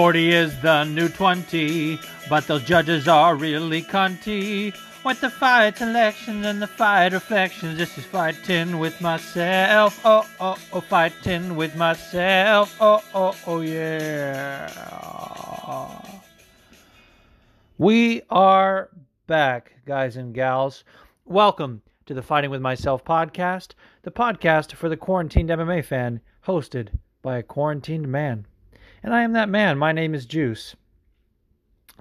40 is the new 20, but those judges are really cunty. With the fight selections and the fight reflections, this is fighting with myself. Oh, oh, oh, fighting with myself. Oh, oh, oh, yeah. We are back, guys and gals. Welcome to the Fighting with Myself podcast, the podcast for the quarantined MMA fan, hosted by a quarantined man. And I am that man. My name is Juice.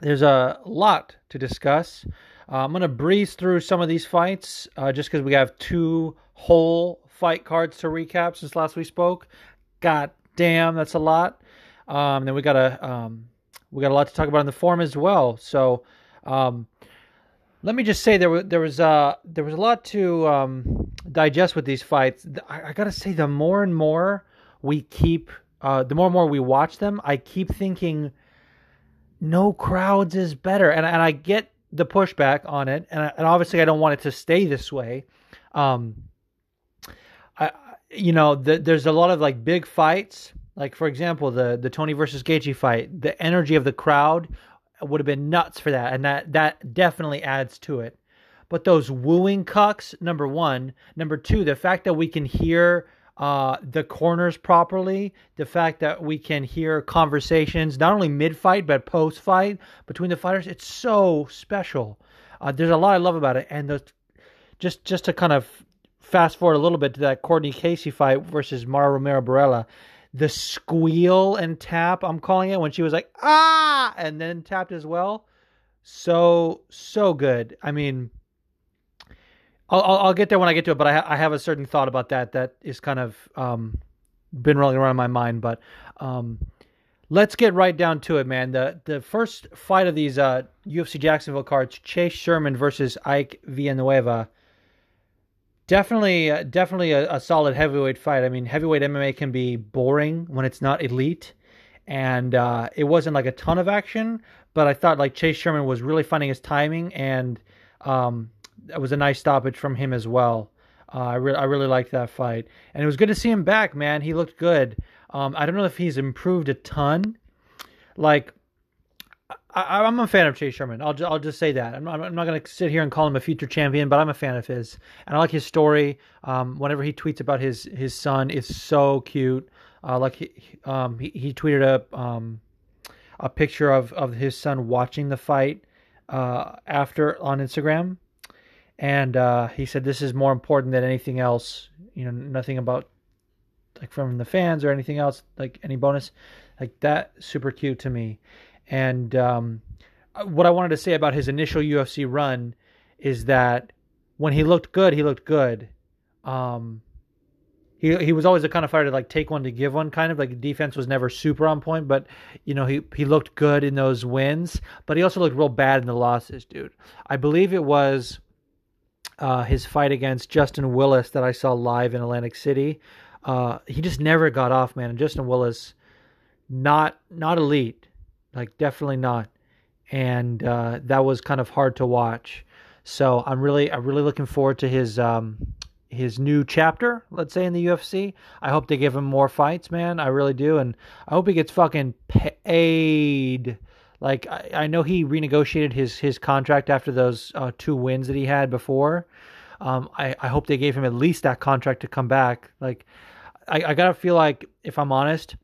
There's a lot to discuss. Uh, I'm going to breeze through some of these fights uh, just because we have two whole fight cards to recap since last we spoke. God damn, that's a lot. Um, then we got a um, we got a lot to talk about in the forum as well. So um, let me just say there was there was uh, there was a lot to um, digest with these fights. I, I got to say, the more and more we keep, uh, the more and more we watch them, I keep thinking no crowds is better, and and I get the pushback on it, and, and obviously I don't want it to stay this way. Um, I, you know, the, there's a lot of like big fights, like for example, the the Tony versus Gaethje fight. The energy of the crowd would have been nuts for that, and that that definitely adds to it. But those wooing cucks, number one, number two, the fact that we can hear uh, the corners properly, the fact that we can hear conversations not only mid fight but post fight between the fighters, it's so special. Uh, there's a lot I love about it, and the, just just to kind of fast forward a little bit to that Courtney Casey fight versus Mara Romero Borella, the squeal and tap I'm calling it when she was like ah and then tapped as well, so so good. I mean I'll, I'll get there when I get to it, but I, ha- I have a certain thought about that that is kind of um, been rolling around in my mind. But um, let's get right down to it, man. The the first fight of these uh, UFC Jacksonville cards, Chase Sherman versus Ike Villanueva. Definitely, uh, definitely a, a, solid heavyweight fight. I mean, heavyweight MMA can be boring when it's not elite, and uh, it wasn't like a ton of action. But I thought like Chase Sherman was really finding his timing and. Um, that was a nice stoppage from him as well. Uh, I really I really liked that fight, and it was good to see him back. Man, he looked good. Um, I don't know if he's improved a ton. Like, I, am a fan of Chase Sherman. I'll I'll just say that. I'm not, I'm not going to sit here and call him a future champion, but I'm a fan of his, and I like his story. Um, whenever he tweets about his his son, it's so cute. Uh, like he um he, he tweeted a um a picture of of his son watching the fight uh after on Instagram and uh, he said this is more important than anything else. You know, nothing about like from the fans or anything else, like any bonus, like that. Super cute to me. And um, uh, what I wanted to say about his initial UFC run is that when he looked good, he looked good. Um, he he was always the kind of fighter to like take one to give one kind of like defense was never super on point but you know he he looked good in those wins but he also looked real bad in the losses dude i believe it was uh, his fight against Justin Willis that I saw live in Atlantic City. Uh, he just never got off, man. And Justin Willis, not not elite, like definitely not, and uh, that was kind of hard to watch. So I'm really I'm really looking forward to his um, his new chapter, let's say in the UFC. I hope they give him more fights, man. I really do, and I hope he gets fucking paid like I, I know he renegotiated his his contract after those uh, two wins that he had before. Um, I I hope they gave him at least that contract to come back. Like I, I gotta feel like if I'm honest,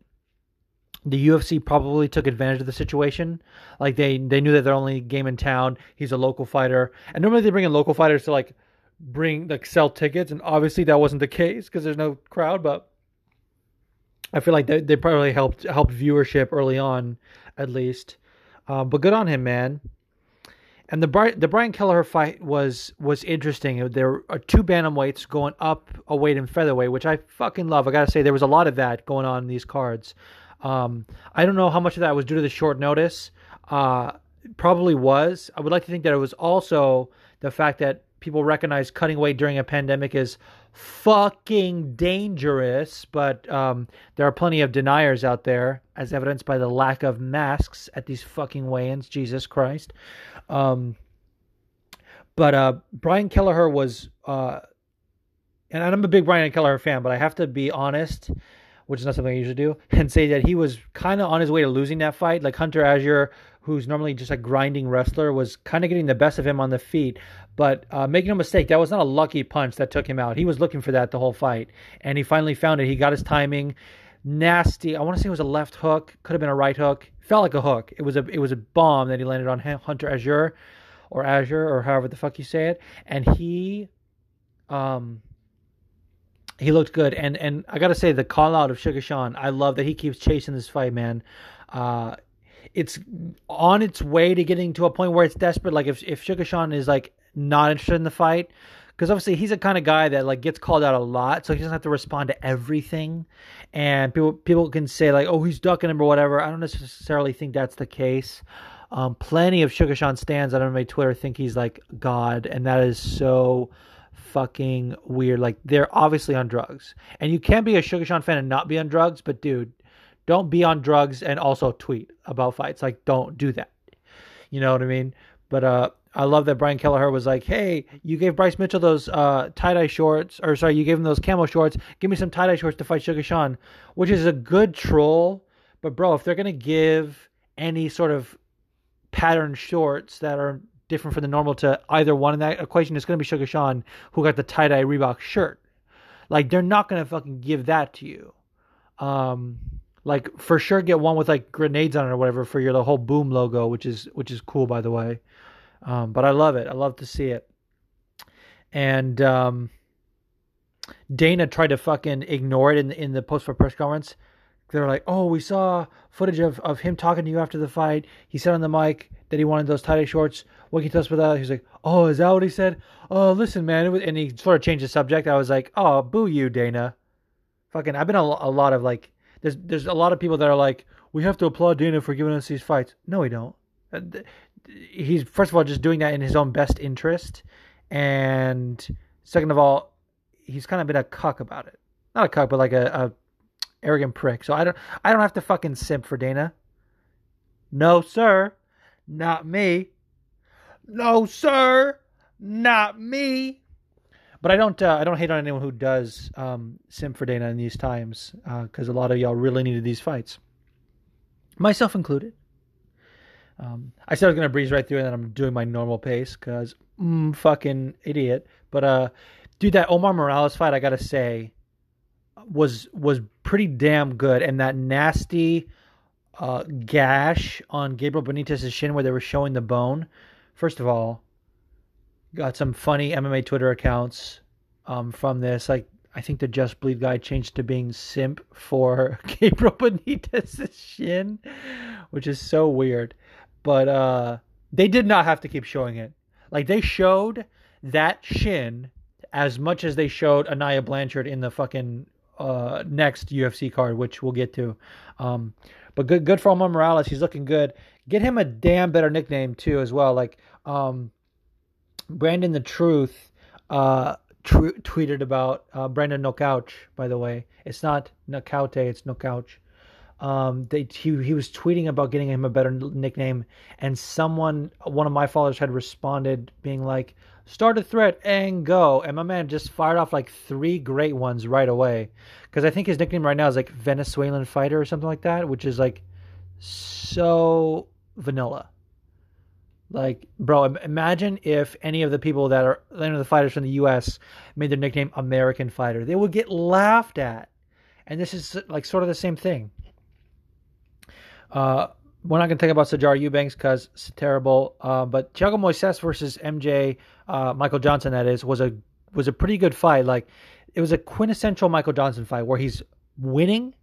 the UFC probably took advantage of the situation. Like they they knew that they're only game in town. He's a local fighter, and normally they bring in local fighters to like bring like sell tickets, and obviously that wasn't the case because there's no crowd. But I feel like they they probably helped helped viewership early on, at least. Uh, but good on him, man. And the Brian, the Brian Kelleher fight was was interesting. There are two bantamweights going up a weight in featherweight, which I fucking love. I gotta say, there was a lot of that going on in these cards. Um, I don't know how much of that was due to the short notice. Uh, probably was. I would like to think that it was also the fact that people recognize cutting weight during a pandemic is fucking dangerous, but um, there are plenty of deniers out there, as evidenced by the lack of masks at these fucking weigh-ins. Jesus Christ. Um, but uh, Brian Kelleher was, uh, and I'm a big Brian Kelleher fan, but I have to be honest. which is not something I usually do, and say that he was kind of on his way to losing that fight. Like Hunter Azure, who's normally just a grinding wrestler, was kind of getting the best of him on the feet. But uh, make no mistake, that was not a lucky punch that took him out. He was looking for that the whole fight, and he finally found it. He got his timing. Nasty. I want to say it was a left hook. Could have been a right hook. Felt like a hook. It was a it was a bomb that he landed on Hunter Azure, or Azure, or however the fuck you say it. And he, um, he looked good. And and I gotta say the call out of Sugar Sean, I love that he keeps chasing this fight, man. Uh, it's on its way to getting to a point where it's desperate. Like if if Sugar Sean is like not interested in the fight, because obviously he's a kind of guy that like gets called out a lot, so he doesn't have to respond to everything. And people people can say like, oh, he's ducking him or whatever. I don't necessarily think that's the case. Um, plenty of Sugar Sean stands on my Twitter think he's like God, and that is so fucking weird. Like they're obviously on drugs, and you can't be a Sugar Sean fan and not be on drugs. But dude, don't be on drugs and also tweet about fights. Like don't do that. You know what I mean? But uh, I love that Brian Kelleher was like, "Hey, you gave Bryce Mitchell those uh, tie dye shorts, or sorry, you gave him those camo shorts. Give me some tie dye shorts to fight Sugar Sean," which is a good troll. But bro, if they're gonna give any sort of pattern shorts that are different from the normal to either one in that equation, it's going to be Sugar Sean who got the tie dye Reebok shirt. Like they're not going to fucking give that to you. Um, like for sure get one with like grenades on it or whatever for your the whole boom logo, which is which is cool by the way. Um, but I love it. I love to see it. And um, Dana tried to fucking ignore it in in the post press conference. They're like, "Oh, we saw footage of, of him talking to you after the fight. He said on the mic that he wanted those tie shorts. What can you tell us about that?" He's like, "Oh, is that what he said? Oh, listen, man." and he sort of changed the subject. I was like, "Oh, boo you, Dana." Fucking, I've been a, a lot of like, there's there's a lot of people that are like, "We have to applaud Dana for giving us these fights." No, we don't. Uh, he's first of all just doing that in his own best interest, and second of all, he's kind of been a cuck about it. Not a cuck, but like a, a arrogant prick. So I don't I don't have to fucking simp for Dana. No, sir. Not me. No, sir. Not me. But I don't uh, I don't hate on anyone who does um, simp for Dana in these times because uh, a lot of y'all really needed these fights, myself included. Um, I said I was gonna breeze right through, and then I'm doing my normal pace because mm, fucking idiot. But uh, dude, that Omar Morales fight, I gotta say, was was pretty damn good, and that nasty uh, gash on Gabriel Benitez's shin where they were showing the bone. First of all, got some funny MMA Twitter accounts um, from this. Like I think the Just Bleed guy changed to being simp for Gabriel Benitez's shin, which is so weird. But uh, they did not have to keep showing it. Like they showed that shin as much as they showed Anaya Blanchard in the fucking uh, next UFC card, which we'll get to. Um, but good, good for Omar Morales. He's looking good. Get him a damn better nickname too, as well. Like um, Brandon the Truth uh, tweeted about uh, Brandon No Couch. By the way, it's not Nocaute, it's No Couch. Um, they, he he was tweeting about getting him a better nickname, and someone, one of my followers, had responded being like, start a threat and go. And my man just fired off like three great ones right away. Because I think his nickname right now is like Venezuelan Fighter or something like that, which is like so vanilla. Like, bro, imagine if any of the people that are any of the fighters from the U.S. made their nickname American Fighter. They would get laughed at. And this is like sort of the same thing. Uh, we're not going to talk about Sijara Eubanks because it's terrible. Uh, but Thiago Moises versus MJ uh, Michael Johnson, that is, was a was a pretty good fight. Like it was a quintessential Michael Johnson fight where he's winning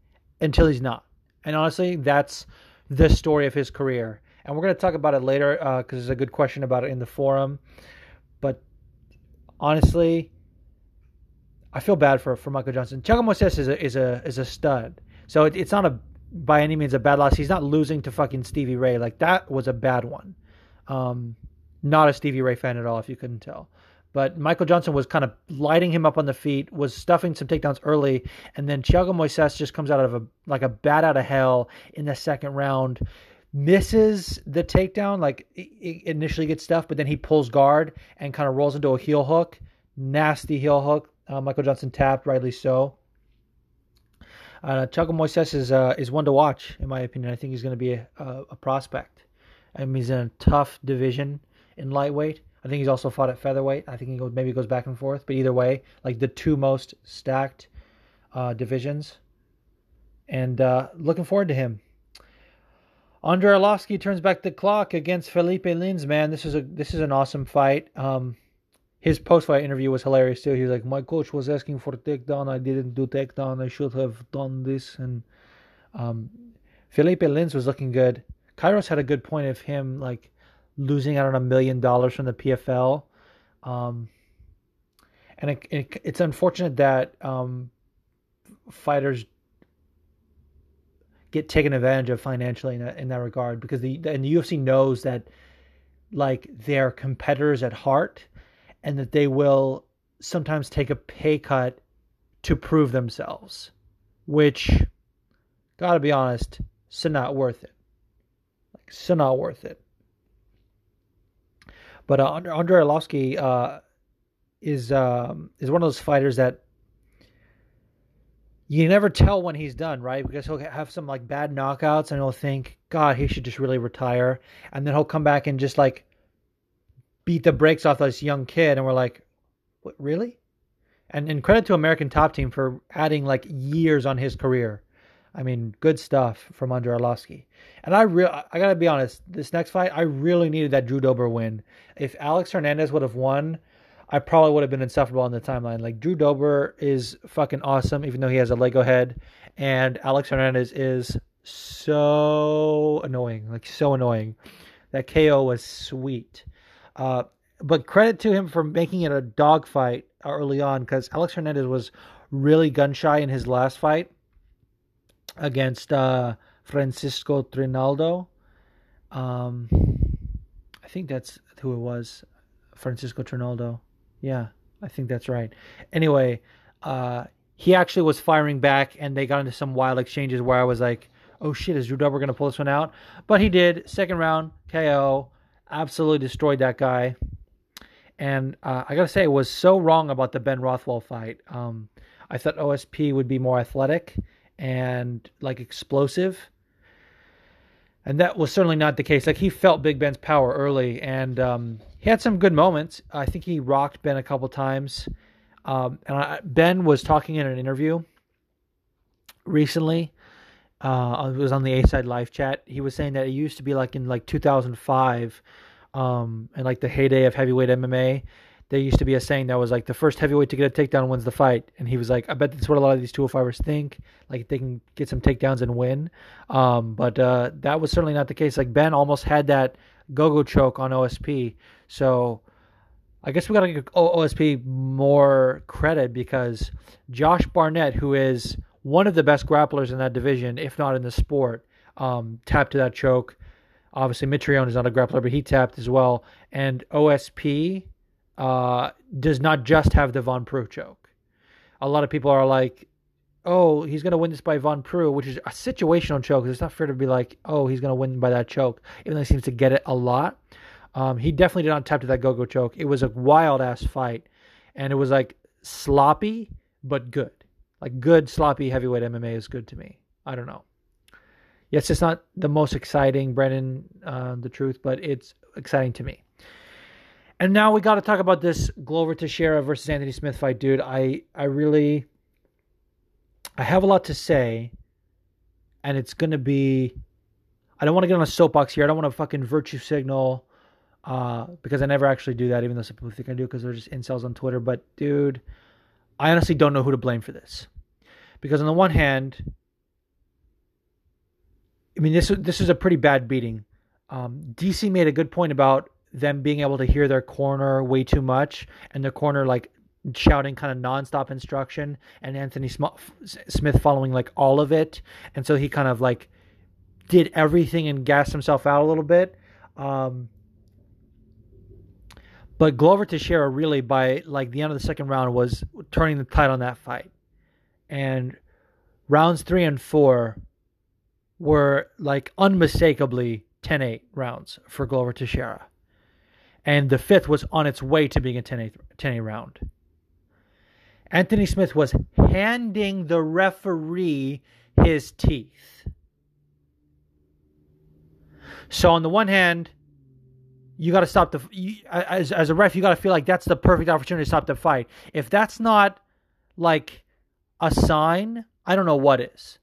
until he's not. And honestly, that's the story of his career. And we're going to talk about it later because uh, there's a good question about it in the forum. But honestly, I feel bad for for Michael Johnson. Thiago Moises is a is a is a stud. So it, it's not a by any means a bad loss. He's not losing to fucking Stevie Ray. Like that was a bad one. Um, not a Stevie Ray fan at all, if you couldn't tell. But Michael Johnson was kind of lighting him up on the feet, was stuffing some takedowns early, and then Thiago Moises just comes out of a like a bat out of hell in the second round, misses the takedown, like initially gets stuffed, but then he pulls guard and kind of rolls into a heel hook, nasty heel hook. Uh, Michael Johnson tapped, rightly so. Uh, Thiago Moises is uh, is one to watch, in my opinion. I think he's going to be a, a, a prospect. I mean, he's in a tough division in lightweight. I think he's also fought at featherweight. I think he goes, maybe goes back and forth, but either way, like the two most stacked uh, divisions. And uh, looking forward to him. Andrei Arlovski turns back the clock against Philipe Lins. Man, this is a this is an awesome fight. Um, his post fight interview was hilarious too. He was like, "My coach was asking for takedown. I didn't do takedown. I should have done this." And um, Philipe Lins was looking good. Kairos had a good point of him like losing out on a million dollars from the PFL. Um, and it, it, it's unfortunate that um, fighters get taken advantage of financially in that, in that regard because the and the UFC knows that like they're competitors at heart and that they will sometimes take a pay cut to prove themselves, which gotta be honest, so not worth it. Like so not worth it. But uh, Andrei Arlovski uh, is um, is one of those fighters that you never tell when he's done, right? Because he'll have some like bad knockouts and he'll think, God, he should just really retire. And then he'll come back and just like beat the brakes off this young kid. And we're like, what, really? And, and credit to American Top Team for adding like years on his career. I mean, good stuff from Andrei Arlovski. And I real I gotta be honest, this next fight, I really needed that Drew Dober win. If Alex Hernandez would have won, I probably would have been insufferable on the timeline. Like Drew Dober is fucking awesome, even though he has a Lego head, and Alex Hernandez is so annoying, like so annoying. That KO was sweet. Uh, but credit to him for making it a dogfight early on, because Alex Hernandez was really gun shy in his last fight against uh, Francisco Trinaldo. Um, I think that's who it was, Francisco Trinaldo. Yeah, I think that's right. Anyway, uh, he actually was firing back, and they got into some wild exchanges where I was like, "Oh shit, is Drew Dober going to pull this one out?" But he did. Second round KO, absolutely destroyed that guy. And uh, I gotta say, I was so wrong about the Ben Rothwell fight. Um, I thought OSP would be more athletic and like explosive. And that was certainly not the case. Like he felt Big Ben's power early, and um, he had some good moments. I think he rocked Ben a couple times. Um, and I, Ben was talking in an interview recently. Uh, it was on the A Side Live chat. He was saying that it used to be like in like 2005, um, and like the heyday of heavyweight MMA. There used to be a saying that was like the first heavyweight to get a takedown wins the fight, and he was like, I bet that's what a lot of these 205ers think. Like they can get some takedowns and win. Um, but uh, that was certainly not the case. Like Ben almost had that go-go choke on OSP. So I guess we got to give OSP more credit because Josh Barnett, who is one of the best grapplers in that division, if not in the sport, um, tapped to that choke. Obviously, Mitrione is not a grappler, but he tapped as well. And OSP uh, does not just have the Von Preux choke. A lot of people are like, oh, he's going to win this by Von Preux, which is a situational choke. It's not fair to be like, oh, he's going to win by that choke, even though he seems to get it a lot. Um, he definitely did not tap to that go-go choke. It was a wild-ass fight, and it was like sloppy but good. Like good sloppy heavyweight MMA is good to me. I don't know. Yes, it's not the most exciting, Brendan, uh, the truth, but it's exciting to me. And now we got to talk about this Glover Teixeira versus Anthony Smith fight, dude. I I really I have a lot to say, and it's gonna be. I don't want to get on a soapbox here. I don't want to fucking virtue signal, uh, because I never actually do that, even though some people think I do because they're just incels on Twitter. But dude, I honestly don't know who to blame for this, because on the one hand, I mean this this is a pretty bad beating. Um, DC made a good point about them being able to hear their corner way too much, and their corner like shouting kind of nonstop instruction and Anthony Smith following like all of it. And so he kind of like did everything and gassed himself out a little bit. Um, but Glover Teixeira really by like the end of the second round was turning the tide on that fight. And rounds three and four were like unmistakably 10-8 rounds for Glover Teixeira. And the fifth was on its way to being a 10-8, 10-8 round. Anthony Smith was handing the referee his teeth. So on the one hand, you got to stop the you, as as a ref, you got to feel like that's the perfect opportunity to stop the fight. If that's not like a sign, I don't know what is.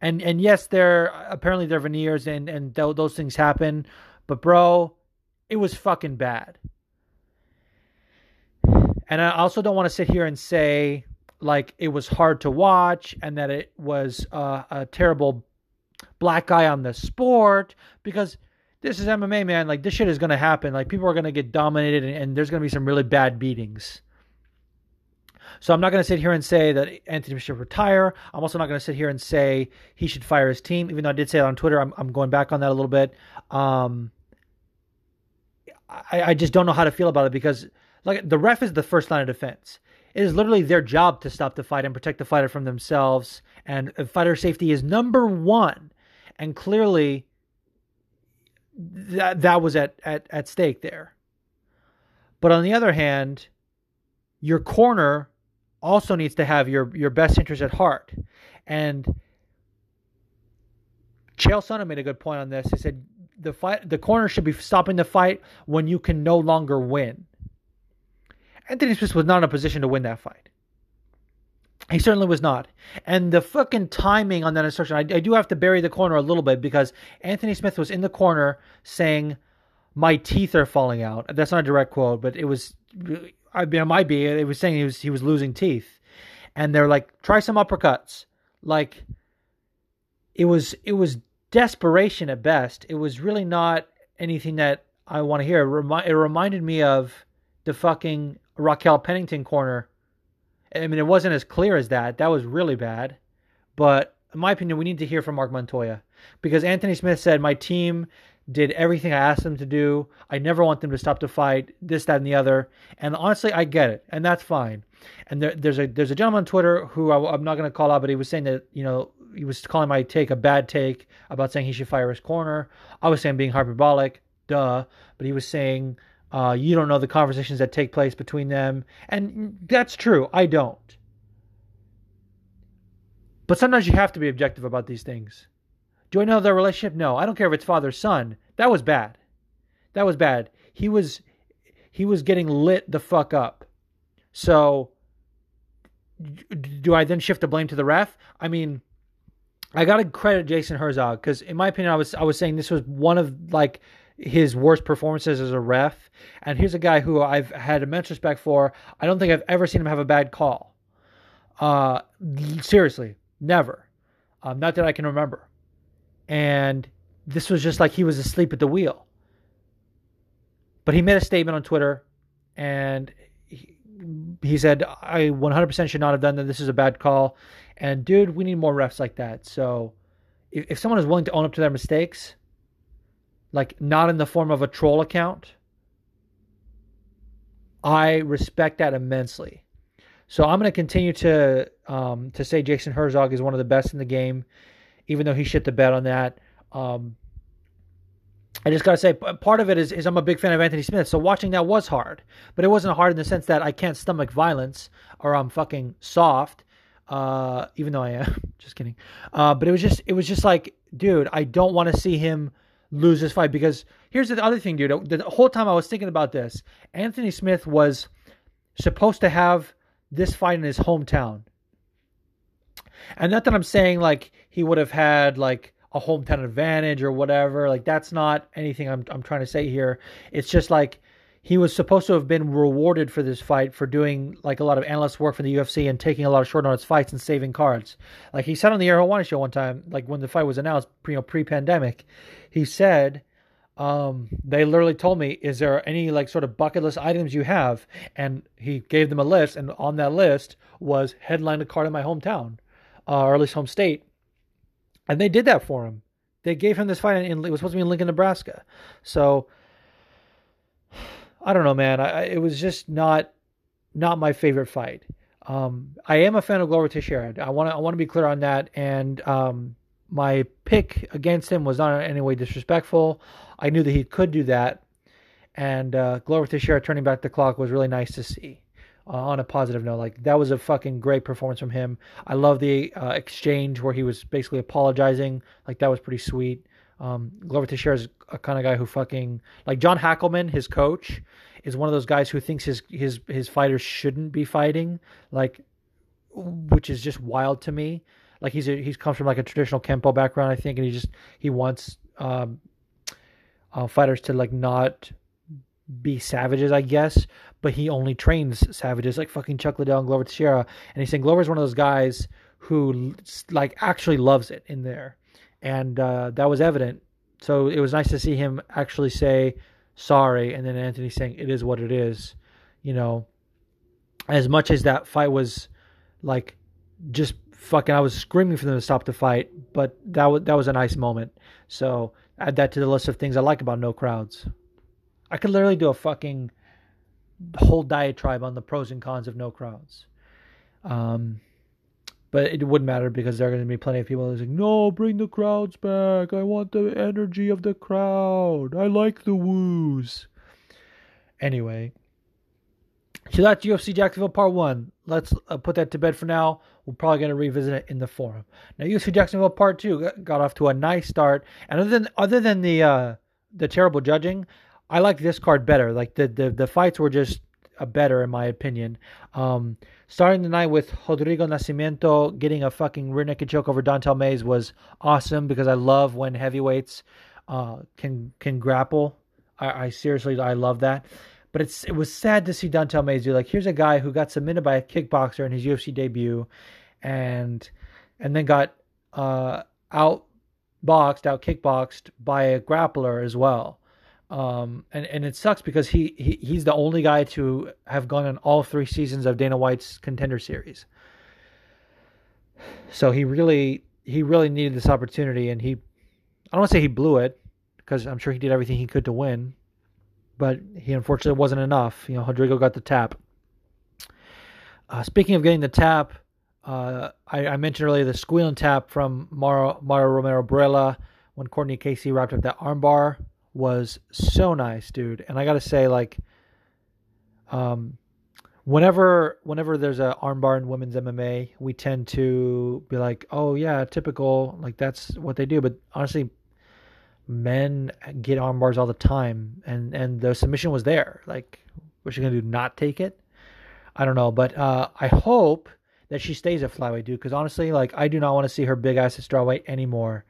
And and yes, they're apparently they're veneers and and th- those things happen, but bro, it was fucking bad. And I also don't want to sit here and say like it was hard to watch and that it was uh, a terrible black eye on the sport because this is MMA, man. Like this shit is gonna happen. Like people are gonna get dominated, and, and there's gonna be some really bad beatings. So I'm not gonna sit here and say that Anthony should retire. I'm also not gonna sit here and say he should fire his team, even though I did say it on Twitter. I'm, I'm going back on that a little bit. Um, I, I just don't know how to feel about it because like the ref is the first line of defense. It is literally their job to stop the fight and protect the fighter from themselves. And uh, fighter safety is number one. And clearly, that that was at, at, at stake there. But on the other hand, your corner also needs to have your, your best interest at heart. And Chael Sonnen made a good point on this. He said the fight the corner should be stopping the fight when you can no longer win. Anthony Smith was not in a position to win that fight. He certainly was not. And the fucking timing on that instruction, I, I, do have to bury the corner a little bit because Anthony Smith was in the corner saying, My teeth are falling out. That's not a direct quote, but it was, I mean, it might be. It was saying he was, he was losing teeth. And they're like, Try some uppercuts. Like, it was, it was desperation at best. It was really not anything that I want to hear. It, remi- it reminded me of the fucking Raquel Pennington corner I mean, it wasn't as clear as that. That was really bad. But in my opinion, we need to hear from Marc Montoya because Anthony Smith said, My team did everything I asked them to do. I never want them to stop the fight, this, that, and the other. And honestly, I get it, and that's fine. And there, there's a there's a gentleman on Twitter who I, am not going to call out, but he was saying that you know he was calling my take a bad take about saying he should fire his corner. I was saying being hyperbolic, duh. But he was saying uh, you don't know the conversations that take place between them. And that's true. I don't. But sometimes you have to be objective about these things. Do I know their relationship? No. I don't care if it's father son. That was bad. That was bad. He was he was getting lit the fuck up. So do I then shift the blame to the ref? I mean, I got to credit Jason Herzog because in my opinion I was I was saying this was one of like his worst performances as a ref. And here's a guy who I've had immense respect for. I don't think I've ever seen him have a bad call. Uh, seriously, never. Um, not that I can remember. And this was just like he was asleep at the wheel. But he made a statement on Twitter and he, he said, I 100% should not have done that. This is a bad call. And dude, we need more refs like that. So if, if someone is willing to own up to their mistakes, like not in the form of a troll account, I respect that immensely. So I'm going to continue to um, to say Jason Herzog is one of the best in the game, even though he shit the bed on that. Um, I just got to say, part of it is, is I'm a big fan of Anthony Smith, so watching that was hard. But it wasn't hard in the sense that I can't stomach violence or I'm fucking soft, uh, even though I am. just kidding. Uh, but it was just, it was just like, dude, I don't want to see him lose this fight because here's the other thing, dude. The whole time I was thinking about this, Anthony Smith was supposed to have this fight in his hometown. And not that I'm saying like he would have had like a hometown advantage or whatever. Like that's not anything I'm I'm trying to say here. It's just like he was supposed to have been rewarded for this fight for doing like a lot of analyst work for the UFC and taking a lot of short notice fights and saving cards. Like he said on the Ariel Helwani show one time, like when the fight was announced, you know, pre-pandemic, he said, um, they literally told me, "Is there any like sort of bucket list items you have?" And he gave them a list, and on that list was headline a card in my hometown, uh, or at least home state, and they did that for him. They gave him this fight, and it was supposed to be in Lincoln, Nebraska. So I don't know, man. I, it was just not not my favorite fight. Um, I am a fan of Glover Teixeira. I want to I want to be clear on that. And um, my pick against him was not in any way disrespectful. I knew that he could do that, and uh, Glover Teixeira turning back the clock was really nice to see. uh, on a positive note. Like that was a fucking great performance from him. I love the uh, exchange where he was basically apologizing. Like that was pretty sweet. Um, Glover Teixeira is a kind of guy who fucking like John Hackleman, his coach, is one of those guys who thinks his his his fighters shouldn't be fighting, like, which is just wild to me. Like he's a, he's comes from like a traditional kempo background, I think, and he just he wants um, uh, fighters to like not be savages, I guess, but he only trains savages like fucking Chuck Liddell and Glover Teixeira. And he's saying Glover's one of those guys who like actually loves it in there and uh, that was evident. So it was nice to see him actually say sorry, and then Anthony saying it is what it is. You know, as much as that fight was like just fucking, I was screaming for them to stop the fight, but that was that was a nice moment. So add that to the list of things I like about no crowds. I could literally do a fucking whole diatribe on the pros and cons of no crowds. Um, but it wouldn't matter because there are going to be plenty of people who's like, no, bring the crowds back. I want the energy of the crowd. I like the woos. Anyway, so that's UFC Jacksonville Part 1. Let's uh, put that to bed for now. We're probably going to revisit it in the forum. Now, UFC Jacksonville Part 2 got off to a nice start. And other than other than the uh, the terrible judging, I like this card better. Like the, the, the fights were just a better in my opinion. Um, starting the night with Rodrigo Nascimento getting a fucking rear naked choke over Don'Tale Mayes was awesome because I love when heavyweights uh, can can grapple. I, I, seriously I love that. But it's it was sad to see Don'Tale Mayes do like here's a guy who got submitted by a kickboxer in his UFC debut, and and then got uh, out boxed, out kickboxed by a grappler as well. Um, and, and it sucks because he, he he's the only guy to have gone on all three seasons of Dana White's contender series. So he really he really needed this opportunity and he I don't want to say he blew it because I'm sure he did everything he could to win, but he unfortunately wasn't enough. You know, Rodrigo got the tap. Uh, speaking of getting the tap, uh, I, I, mentioned earlier the squealing tap from Mauro, Mauro Romero Borella when Courtney Casey wrapped up that armbar was so nice, dude. And I gotta say, like, um, whenever whenever there's a armbar in women's MMA, we tend to be like, oh yeah, typical, like that's what they do. But honestly, men get armbars all the time, and and the submission was there. Like, what's she gonna do? Not take it? I don't know, but uh, I hope that she stays at flyweight, dude. Because honestly, like, I do not want to see her big ass at strawweight anymore.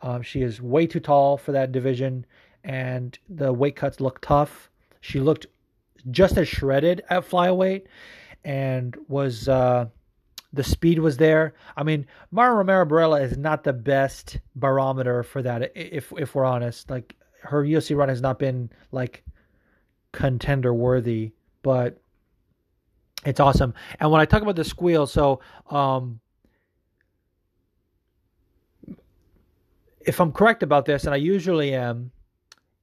Um, she is way too tall for that division and the weight cuts looked tough. She looked just as shredded at flyweight and was uh, the speed was there. I mean, Mara Romero Borella is not the best barometer for that if if we're honest. Like her UFC run has not been like contender worthy, but it's awesome. And when I talk about the squeal, so um if I'm correct about this, and I usually am,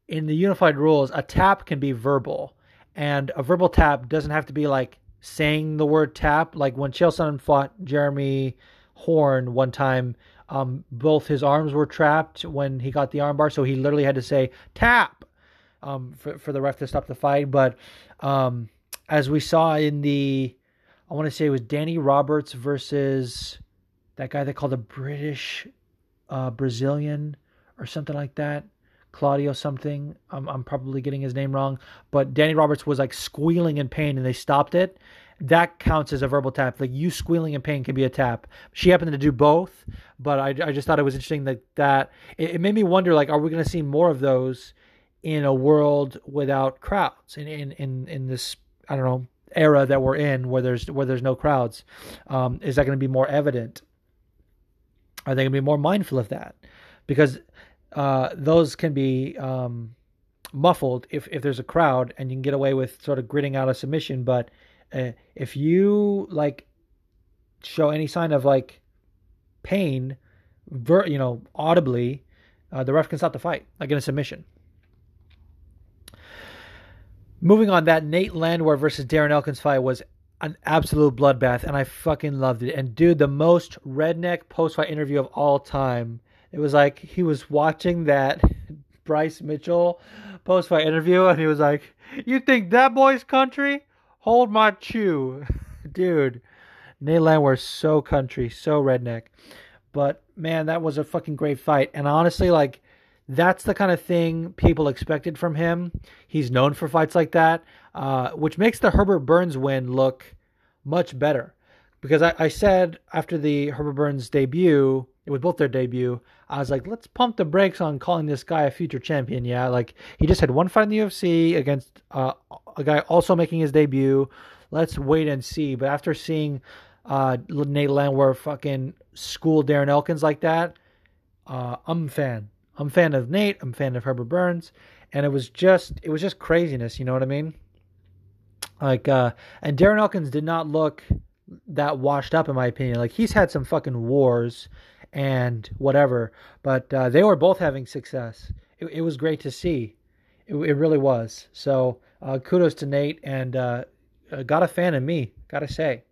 in the unified rules, a tap can be verbal, and a verbal tap doesn't have to be like saying the word tap. Like when Chael fought Jeremy Horn one time, um, both his arms were trapped when he got the armbar, so he literally had to say tap um, for for the ref to stop the fight. But um, as we saw in the, I want to say it was Danny Roberts versus that guy they called a British uh, Brazilian or something like that. Claudio something. I'm, I'm probably getting his name wrong, but Danny Roberts was like squealing in pain and they stopped it. That counts as a verbal tap. Like you squealing in pain can be a tap. She happened to do both, but I, I just thought it was interesting that that it, it made me wonder like, are we going to see more of those in a world without crowds in, in, in, in this, I don't know, era that we're in where there's, where there's no crowds? Um, is that going to be more evident? Are they going to be more mindful of that? Because uh, those can be um, muffled if, if there's a crowd and you can get away with sort of gritting out a submission. But uh, if you like show any sign of like pain, ver- you know, audibly, uh, the ref can stop the fight, like in a submission. Moving on, that Nate Landwehr versus Darren Elkins fight was an absolute bloodbath, and I fucking loved it. And dude, the most redneck post fight interview of all time it was like he was watching that Bryce Mitchell post fight interview and he was like, You think that boy's country? Hold my chew. Dude, Nate Landwehr's so country, so redneck. But man, that was a fucking great fight. And honestly, like, that's the kind of thing people expected from him. He's known for fights like that, uh, which makes the Herbert Burns win look much better. Because I, I said after the Herbert Burns debut, it was both their debut, I was like, let's pump the brakes on calling this guy a future champion. Yeah, like he just had one fight in the UFC against uh, a guy also making his debut. Let's wait and see. But after seeing uh, Nate Landwehr fucking school Darren Elkins like that, uh, I'm a fan. I'm a fan of Nate. I'm a fan of Herbert Burns, and it was just it was just craziness. You know what I mean? Like, uh, and Darren Elkins did not look that washed up in my opinion. Like he's had some fucking wars and whatever, but uh, they were both having success. It, it was great to see. It, it really was. So uh, kudos to Nate and uh, uh got a fan of me. Gotta say.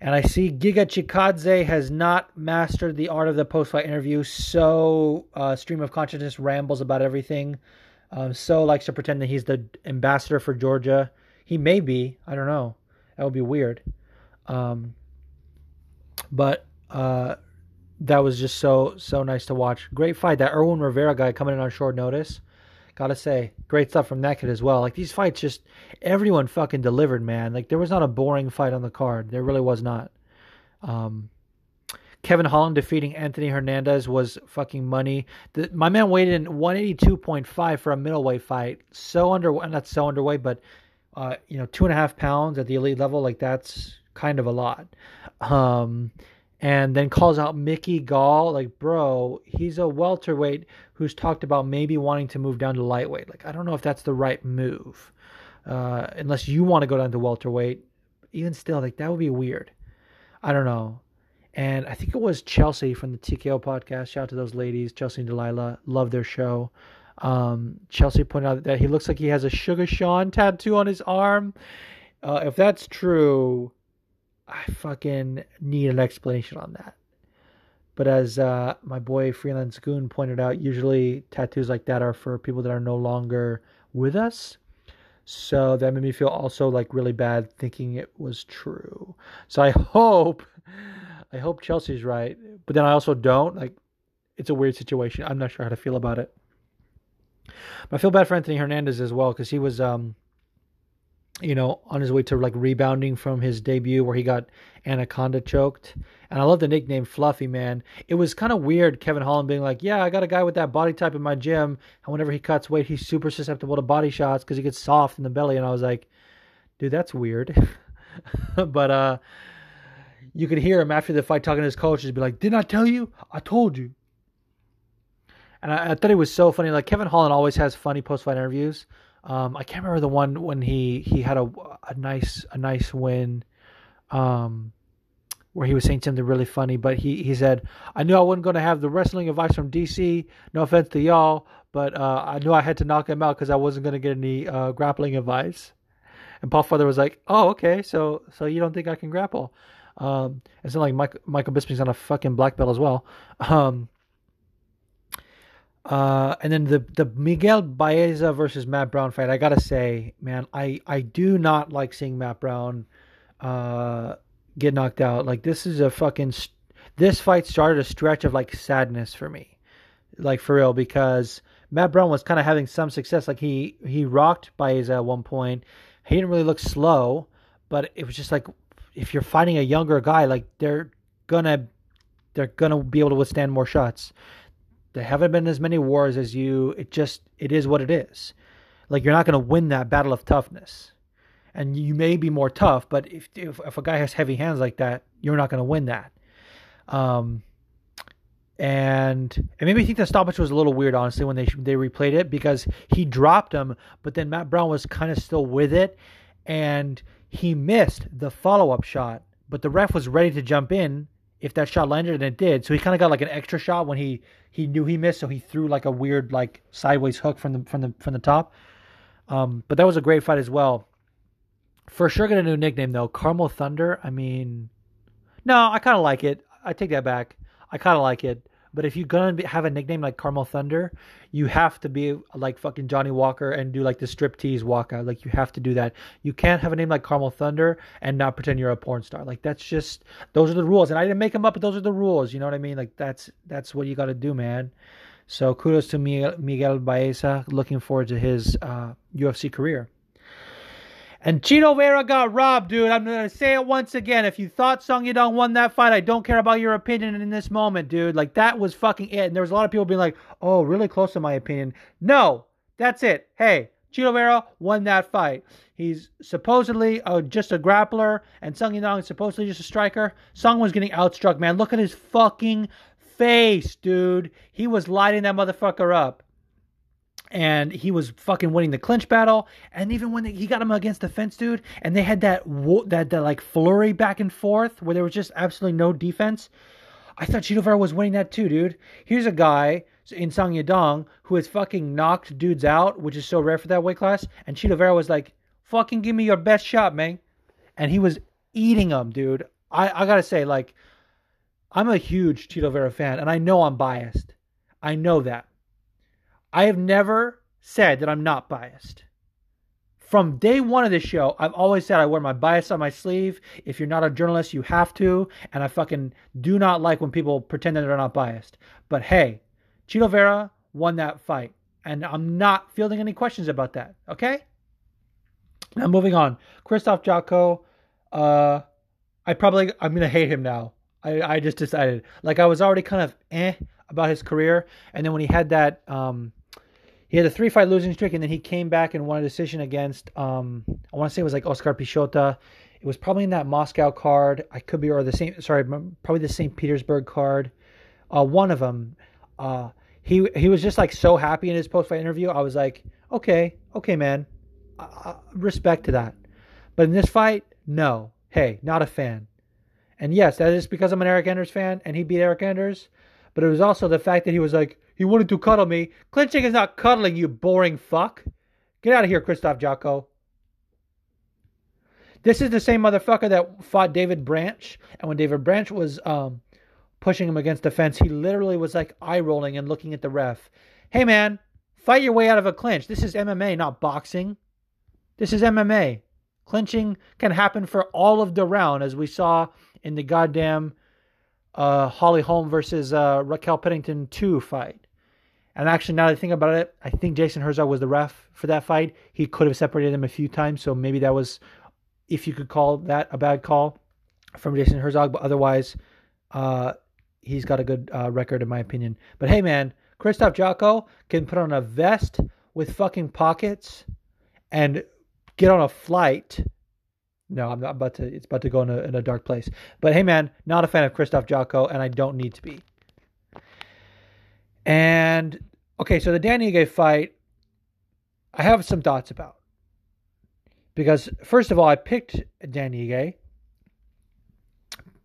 And I see Giga Chikadze has not mastered the art of the post fight interview. So, uh, stream of consciousness rambles about everything. Um, so likes to pretend that he's the ambassador for Georgia. He may be. I don't know. That would be weird. Um, but uh, that was just so so nice to watch. Great fight. That Irwin Rivera guy coming in on short notice. Gotta say, great stuff from that kid as well. Like these fights, just everyone fucking delivered, man. Like there was not a boring fight on the card. There really was not. Um, Kevin Holland defeating Anthony Hernandez was fucking money. The, my man weighed in 182.5 for a middleweight fight. So under, not so underweight, but uh, you know, two and a half pounds at the elite level. Like that's kind of a lot. Um, and then calls out Mickey Gall. Like, bro, he's a welterweight who's talked about maybe wanting to move down to lightweight. Like, I don't know if that's the right move, uh, unless you want to go down to welterweight. Even still, like that would be weird. I don't know. And I think it was Chelsea from the TKO podcast. Shout out to those ladies, Chelsea and Delilah. Love their show. Um, Chelsea pointed out that he looks like he has a Sugar Sean tattoo on his arm. Uh, if that's true, I fucking need an explanation on that. But as uh, my boy Freelance Goon pointed out, usually tattoos like that are for people that are no longer with us. So that made me feel also like really bad thinking it was true. So I hope, I hope Chelsea's right. But then I also don't. Like, it's a weird situation. I'm not sure how to feel about it. But I feel bad for Anthony Hernandez as well because he was um, you know, on his way to like rebounding from his debut where he got anaconda choked. And I love the nickname Fluffy Man. It was kind of weird Kevin Holland being like, "Yeah, I got a guy with that body type in my gym, and whenever he cuts weight, he's super susceptible to body shots because he gets soft in the belly." And I was like, "Dude, that's weird." but uh you could hear him after the fight talking to his coaches be like, "Didn't I tell you? I told you." And I, I thought it was so funny. Like Kevin Holland always has funny post fight interviews. Um, I can't remember the one when he he had a a nice a nice win, um, where he was saying something really funny. But he he said, "I knew I wasn't going to have the wrestling advice from DC. No offense to y'all, but uh, I knew I had to knock him out because I wasn't going to get any uh, grappling advice." And Paul Felder was like, "Oh, okay. So so you don't think I can grapple?" Um, it's not like Mike, Michael Bisping's on a fucking black belt as well. Um, uh, and then the the Miguel Baeza versus Matt Brown fight. I gotta say, man, I I do not like seeing Matt Brown uh, get knocked out. Like this is a fucking this fight started a stretch of like sadness for me, like for real, because Matt Brown was kind of having some success. Like he he rocked Baeza at one point. He didn't really look slow, but it was just like if you're fighting a younger guy, like they're gonna they're gonna be able to withstand more shots. There haven't been as many wars as you. It just it is what it is. Like you're not going to win that battle of toughness, and you may be more tough, but if if, if a guy has heavy hands like that, you're not going to win that. Um, and it made me think the stoppage was a little weird, honestly, when they they replayed it because he dropped him, but then Matt Brown was kind of still with it, and he missed the follow up shot, but the ref was ready to jump in if that shot landed and it did. So he kind of got like an extra shot when he he knew he missed, so he threw like a weird like sideways hook from the from the from the top. Um, but that was a great fight as well. For sure, get a new nickname though, Caramel Thunder. I mean, no, I kind of like it. I take that back. I kind of like it, But if you're gonna be, have a nickname like Carmel Thunder, you have to be like fucking Johnny Walker and do like the striptease walkout. Like you have to do that. You can't have a name like Carmel Thunder and not pretend you're a porn star. Like that's just those are the rules. And I didn't make them up, but those are the rules. You know what I mean? Like that's that's what you got to do, man. So kudos to Miguel, Miguel Baeza. Looking forward to his uh, UFC career. And Chito Vera got robbed, dude. I'm gonna say it once again. If you thought Song Yadong won that fight, I don't care about your opinion in this moment, dude. Like that was fucking it. And there was a lot of people being like, "Oh, really close to my opinion." No, that's it. Hey, Chito Vera won that fight. He's supposedly just a grappler, and Song Yadong is supposedly just a striker. Song was getting outstruck, man. Look at his fucking face, dude. He was lighting that motherfucker up and he was fucking winning the clinch battle. And even when they, he got him against the fence, dude, and they had that that that like flurry back and forth where there was just absolutely no defense. I thought Chito Vera was winning that too, dude. Here's a guy in Song Yadong who has fucking knocked dudes out, which is so rare for that weight class. And Chito Vera was like, "Fucking give me your best shot, man," and he was eating them, dude. I I gotta say, like, I'm a huge Chito Vera fan, and I know I'm biased. I know that. I have never said that I'm not biased. From day one of this show, I've always said I wear my bias on my sleeve. If you're not a journalist, you have to. And I fucking do not like when people pretend that they're not biased. But hey, Chito Vera won that fight. And I'm not fielding any questions about that. Okay? Now moving on. Christoph Jotko, uh, I probably I'm gonna hate him now. I, I just decided. Like I was already kind of eh about his career, and then when he had that um he had a three fight losing streak, and then he came back and won a decision against um I want to say it was like Oscar Piechota. It was probably in that Moscow card. I could be or the same. Sorry, probably the St. Petersburg card. Uh, one of them. Uh, he he was just like so happy in his post fight interview. I was like, okay, okay, man, uh, respect to that. But in this fight, no. Hey, not a fan. And yes, that is because I'm an Eryk Anders fan, and he beat Eryk Anders. But it was also the fact that he was like, he wanted to cuddle me. Clinching is not cuddling, you boring fuck. Get out of here, Christoph Jotko. This is the same motherfucker that fought David Branch. And when David Branch was um, pushing him against the fence, he literally was like eye rolling and looking at the ref. Hey, man, fight your way out of a clinch. This is MMA, not boxing. This is MMA. Clinching can happen for all of the round, as we saw in the goddamn uh, Holly Holm versus uh, Raquel Pennington 2 fight. And actually, now that I think about it, I think Jason Herzog was the ref for that fight. He could have separated them a few times, so maybe that was, if you could call that a bad call from Jason Herzog. But otherwise, uh, he's got a good uh, record, in my opinion. But hey, man, Christoph Jotko can put on a vest with fucking pockets and get on a flight. No, I'm not about to. It's about to go in a, in a dark place. But hey, man, not a fan of Christoph Jotko, and I don't need to be. And okay, so the Dan Ige fight, I have some thoughts about. Because first of all, I picked Dan Ige.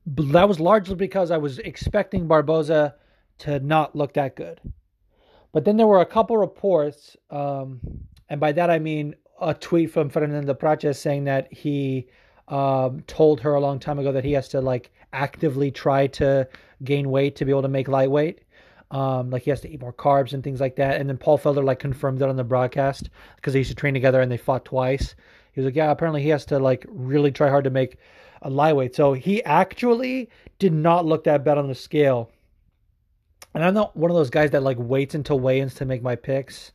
That was largely because I was expecting Barboza to not look that good. But then there were a couple reports, um, and by that I mean a tweet from Fernanda Prates saying that he um, told her a long time ago that he has to like actively try to gain weight to be able to make lightweight. Um, like he has to eat more carbs and things like that. And then Paul Felder like confirmed that on the broadcast because they used to train together and they fought twice. He was like, yeah, apparently he has to like really try hard to make a lightweight. So he actually did not look that bad on the scale. And I'm not one of those guys that like waits until weigh-ins to make my picks.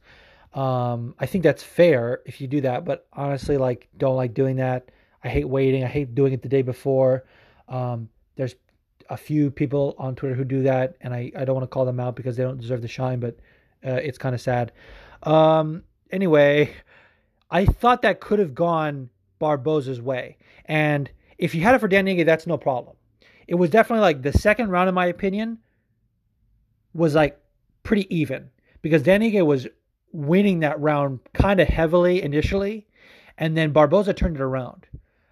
Um, I think that's fair if you do that, but honestly, like, don't like doing that. I hate waiting. I hate doing it the day before. Um, there's a few people on Twitter who do that, and I, I don't want to call them out because they don't deserve the shine, but uh, it's kind of sad. Um, anyway, I thought that could have gone Barboza's way. And if you had it for Dan Ige, that's no problem. It was definitely like the second round, in my opinion, was like pretty even because Dan Ige was winning that round kind of heavily initially, and then Barboza turned it around.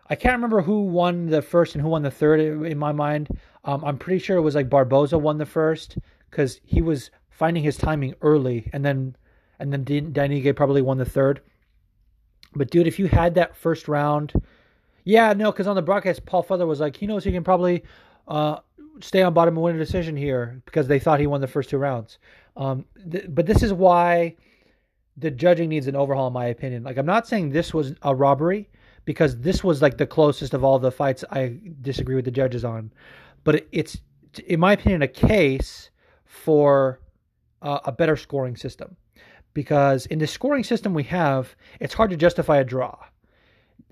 I can't remember who won the first and who won the third in my mind. Um, I'm pretty sure it was like Barboza won the first because he was finding his timing early, and then and then Dan Ige probably won the third. But dude, if you had that first round, yeah, no, because on the broadcast, Paul Felder was like, he knows he can probably uh, stay on bottom and win a decision here because they thought he won the first two rounds. Um, th- but this is why the judging needs an overhaul, in my opinion. Like, I'm not saying this was a robbery because this was like the closest of all the fights I disagree with the judges on. But it's, in my opinion, a case for uh, a better scoring system because in the scoring system we have, it's hard to justify a draw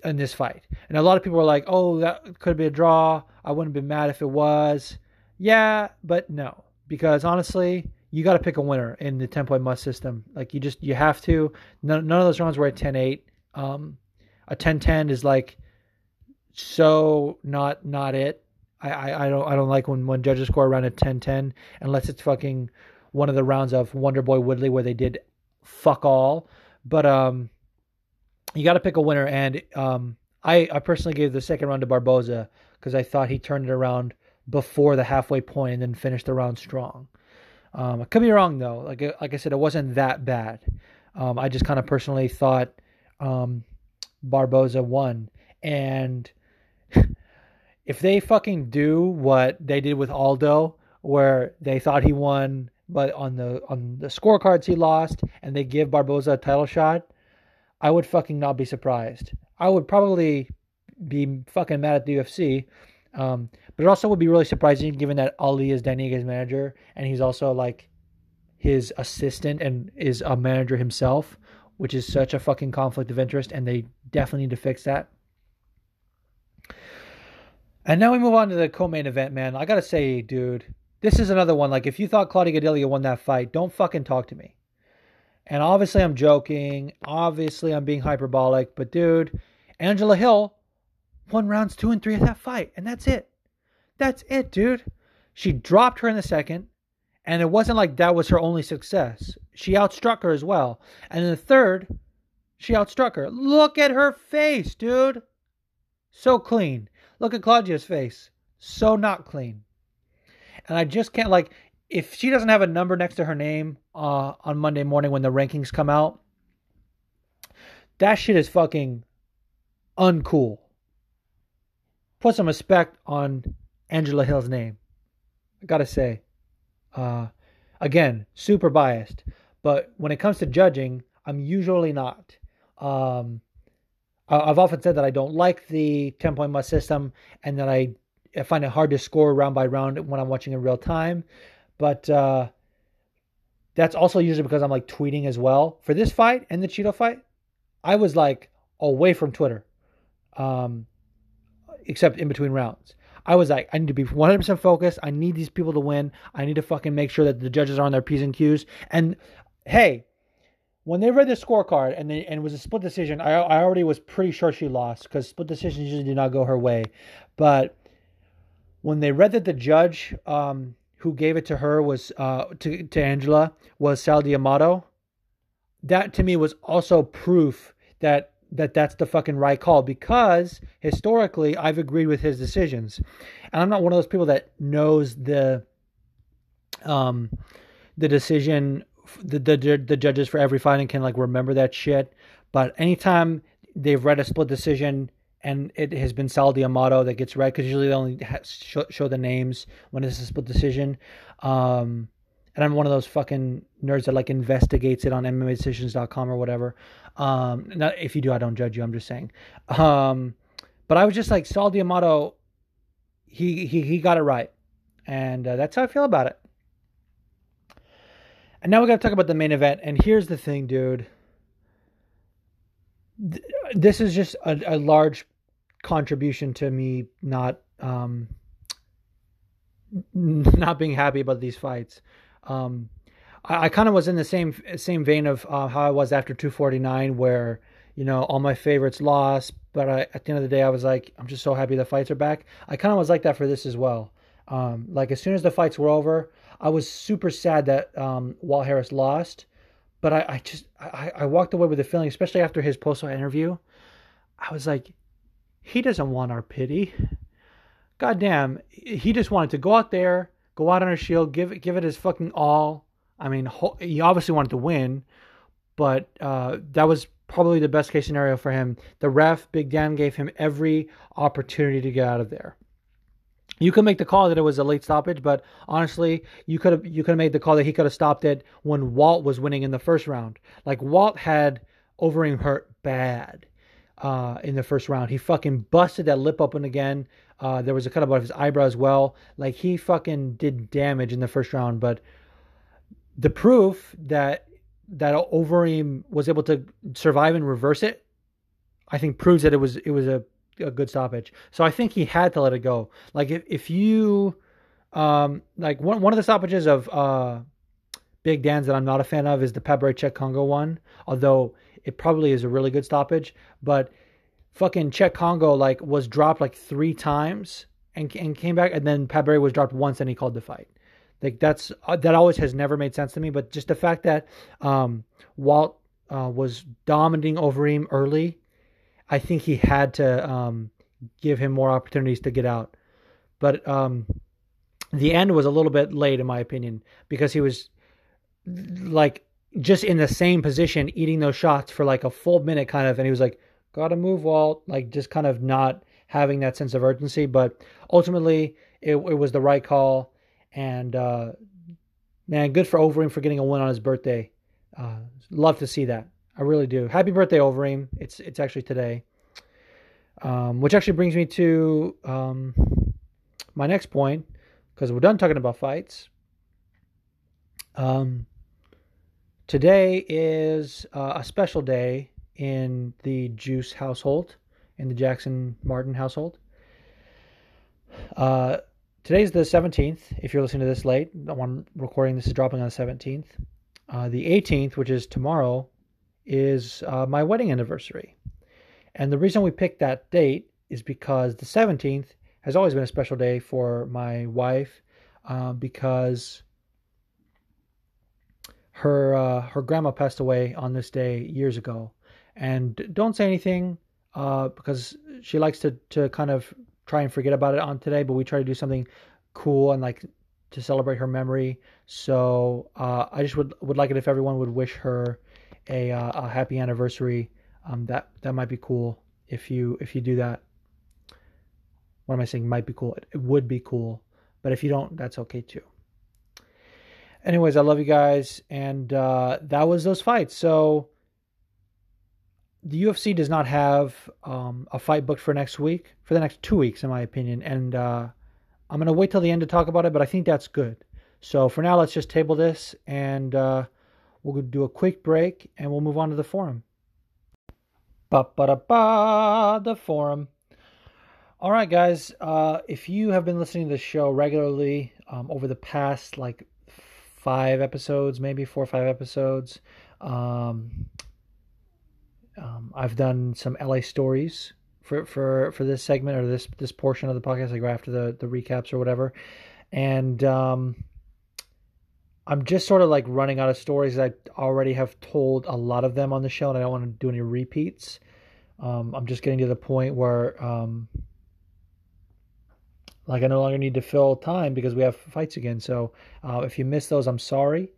in this fight. And a lot of people are like, "Oh, that could be a draw. I wouldn't be mad if it was." Yeah, but no, because honestly, you got to pick a winner in the 10 point must system. Like you just you have to. None, none of those rounds were at 10-8. Um, a 10-10 is like so not not it. I, I, I don't I don't like when when judges score around a 10-10 unless it's fucking one of the rounds of Wonder Boy Woodley where they did fuck all. But um, you got to pick a winner, and um, I I personally gave the second round to Barboza because I thought he turned it around before the halfway point and then finished the round strong. Um, I could be wrong though. Like like I said, it wasn't that bad. Um, I just kind of personally thought um, Barboza won, and if they fucking do what they did with Aldo, where they thought he won, but on the on the scorecards he lost, and they give Barboza a title shot, I would fucking not be surprised. I would probably be fucking mad at the UFC. Um, but it also would be really surprising given that Ali is Dan Ige manager and he's also like his assistant and is a manager himself, which is such a fucking conflict of interest, and they definitely need to fix that. And now we move on to the co-main event, man. I gotta say, dude, this is another one. Like, if you thought Claudia Gadelha won that fight, don't fucking talk to me. And obviously, I'm joking. Obviously, I'm being hyperbolic. But, dude, Angela Hill won rounds two and three of that fight. And that's it. That's it, dude. She dropped her in the second. And it wasn't like that was her only success. She outstruck her as well. And in the third, she outstruck her. Look at her face, dude. So clean. Look at Claudia's face. So not clean. And I just can't, like, if she doesn't have a number next to her name uh, on Monday morning when the rankings come out, that shit is fucking uncool. Put some respect on Angela Hill's name. I gotta say. Uh, again, super biased. But when it comes to judging, I'm usually not. Um, I've often said that I don't like the 10 point must system and that I, find it hard to score round by round when I'm watching in real time. But uh, that's also usually because I'm like tweeting as well. For this fight and the Chito fight, I was like away from Twitter, um, except in between rounds. I was like, I need to be 100% focused. I need these people to win. I need to fucking make sure that the judges are on their P's and Q's. And hey, when they read the scorecard and they, and it was a split decision, I, I already was pretty sure she lost because split decisions usually do not go her way. But when they read that the judge um, who gave it to her was uh, to to Angela was Sal D'Amato. That to me was also proof that that that's the fucking right call because historically I've agreed with his decisions, and I'm not one of those people that knows the um the decision the the, the judges for every and can like remember that shit. But anytime they've read a split decision and it has been Sal D'Amato that gets read because usually they only show, show, the names when it's a split decision. Um, and I'm one of those fucking nerds that like investigates it on MMAdecisions.com or whatever. Um, not if you do, I don't judge you. I'm just saying. Um, but I was just like Sal D'Amato. He he he got it right, and uh, that's how I feel about it. And now we got to talk about the main event. And here's the thing, dude. This is just a, a large contribution to me not um, not being happy about these fights. Um, I, I kind of was in the same same vein of uh, how I was after 249, where you know all my favorites lost, but I, at the end of the day, I was like, I'm just so happy the fights are back. I kind of was like that for this as well. Um, like as soon as the fights were over, I was super sad that um, Walt Harris lost, but I, I just I, I walked away with a feeling, especially after his post interview. I was like, he doesn't want our pity. God damn, he just wanted to go out there, go out on a shield, give it, give it his fucking all. I mean, he obviously wanted to win, but uh, that was probably the best case scenario for him. The ref, Big Dan, gave him every opportunity to get out of there. You could make the call that it was a late stoppage, but honestly, you could have you could have made the call that he could have stopped it when Walt was winning in the first round. Like Walt had Overeem hurt bad uh, in the first round. He fucking busted that lip open again. Uh, there was a cut above his eyebrow as well. Like he fucking did damage in the first round. But the proof that that Overeem was able to survive and reverse it, I think proves that it was it was a a good stoppage. So I think he had to let it go. Like if if you um like one one of the stoppages of uh Big Dan's that I'm not a fan of is the Pat Barry Kongo one. Although it probably is a really good stoppage, but fucking Cheick Kongo like was dropped like three times and and came back, and then Pat was dropped once and he called the fight. Like that's uh, that always has never made sense to me. But just the fact that um, Walt uh, was dominating over him early I think he had to um, give him more opportunities to get out. But um, the end was a little bit late, in my opinion, because he was like just in the same position, eating those shots for like a full minute, kind of, and he was like, "Gotta move, Walt," like just kind of not having that sense of urgency. But ultimately, it, it was the right call, and uh, man, good for Overeem for getting a win on his birthday. Uh, love to see that. I really do. Happy birthday, Overeem. It's it's actually today. Um, which actually brings me to um, my next point, because we're done talking about fights. Um, today is uh, a special day in the Juice household, in the Jackson Martin household. Uh, today's the 17th. If you're listening to this late, the one recording this is dropping on the 17th. Uh, the 18th, which is tomorrow, is uh, my wedding anniversary. And the reason we picked that date is because the 17th has always been a special day for my wife uh, because her uh, her grandma passed away on this day years ago. And don't say anything uh, because she likes to, to kind of try and forget about it on today, but we try to do something cool and like to celebrate her memory. So uh, I just would would like it if everyone would wish her a, uh, a happy anniversary. Um, that that might be cool if you if you do that. What am I saying? Might be cool. It, it would be cool, but if you don't, that's okay too. Anyways, I love you guys, and uh, that was those fights. So the UFC does not have um, a fight booked for next week, for the next two weeks, in my opinion. And uh, I'm going to wait till the end to talk about it, but I think that's good. So for now, let's just table this and uh, We'll do a quick break and we'll move on to the forum. Ba ba da ba, the forum. All right, guys. Uh, if you have been listening to the show regularly um, over the past like five episodes, maybe four or five episodes, um, um, I've done some LA stories for for for this segment or this this portion of the podcast. I go after the the recaps or whatever, and um, I'm just sort of like running out of stories. I already have told a lot of them on the show, and I don't want to do any repeats. Um, I'm just getting to the point where, um, like, I no longer need to fill time because we have fights again. So, uh, if you missed those, I'm sorry.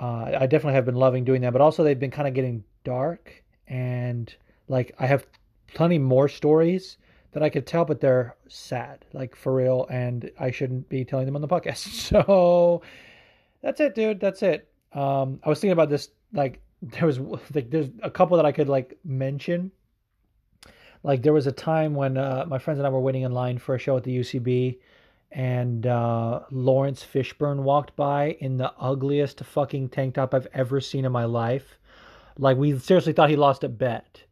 Uh, I definitely have been loving doing that, but also they've been kind of getting dark, and like I have plenty more stories that I could tell, but they're sad, like for real, and I shouldn't be telling them on the podcast. So that's it, dude. That's it. Um, I was thinking about this. Like, there was like there's a couple that I could like mention. Like, there was a time when uh, my friends and I were waiting in line for a show at the UCB, and uh, Laurence Fishburne walked by in the ugliest fucking tank top I've ever seen in my life. Like, we seriously thought he lost a bet,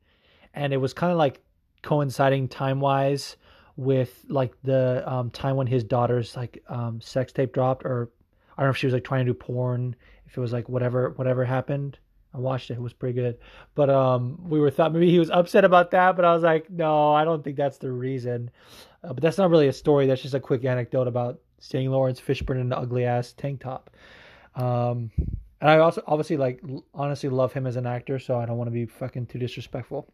and it was kind of like coinciding time wise with like the um, time when his daughter's like um, sex tape dropped or I don't know if she was like trying to do porn, if it was like whatever whatever happened. I watched it; it was pretty good. But um, we were thought maybe he was upset about that, but I was like, no, I don't think that's the reason. Uh, but that's not really a story. That's just a quick anecdote about seeing Laurence Fishburne in an ugly ass tank top. Um, and I also obviously like honestly love him as an actor, so I don't want to be fucking too disrespectful.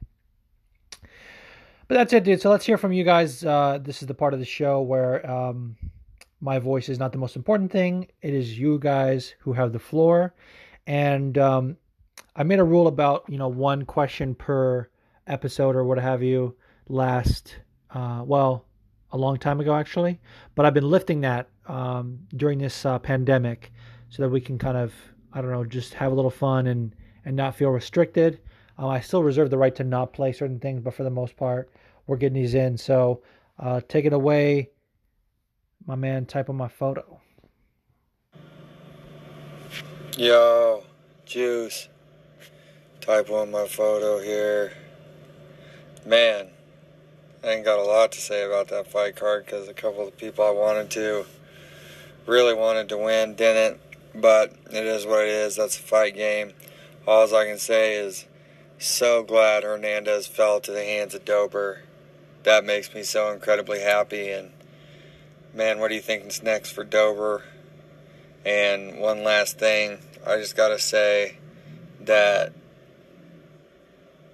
But that's it, dude. So let's hear from you guys. Uh, this is the part of the show where um, my voice is not the most important thing. It is you guys who have the floor. And um, I made a rule about, you know, one question per episode or what have you last, uh, well, a long time ago actually, but I've been lifting that um, during this uh, pandemic so that we can kind of I don't know just have a little fun and and not feel restricted. Um, I still reserve the right to not play certain things, but for the most part, we're getting these in. So uh, take it away, my man. Type on my photo. Yo, Juice. Type on my photo here. Man, I ain't got a lot to say about that fight card because a couple of the people I wanted to really wanted to win didn't. But it is what it is. That's a fight game. All I can say is so glad Hernandez fell to the hands of Dober. That makes me so incredibly happy. And man, what do you think is next for Dober? And one last thing, I just gotta say that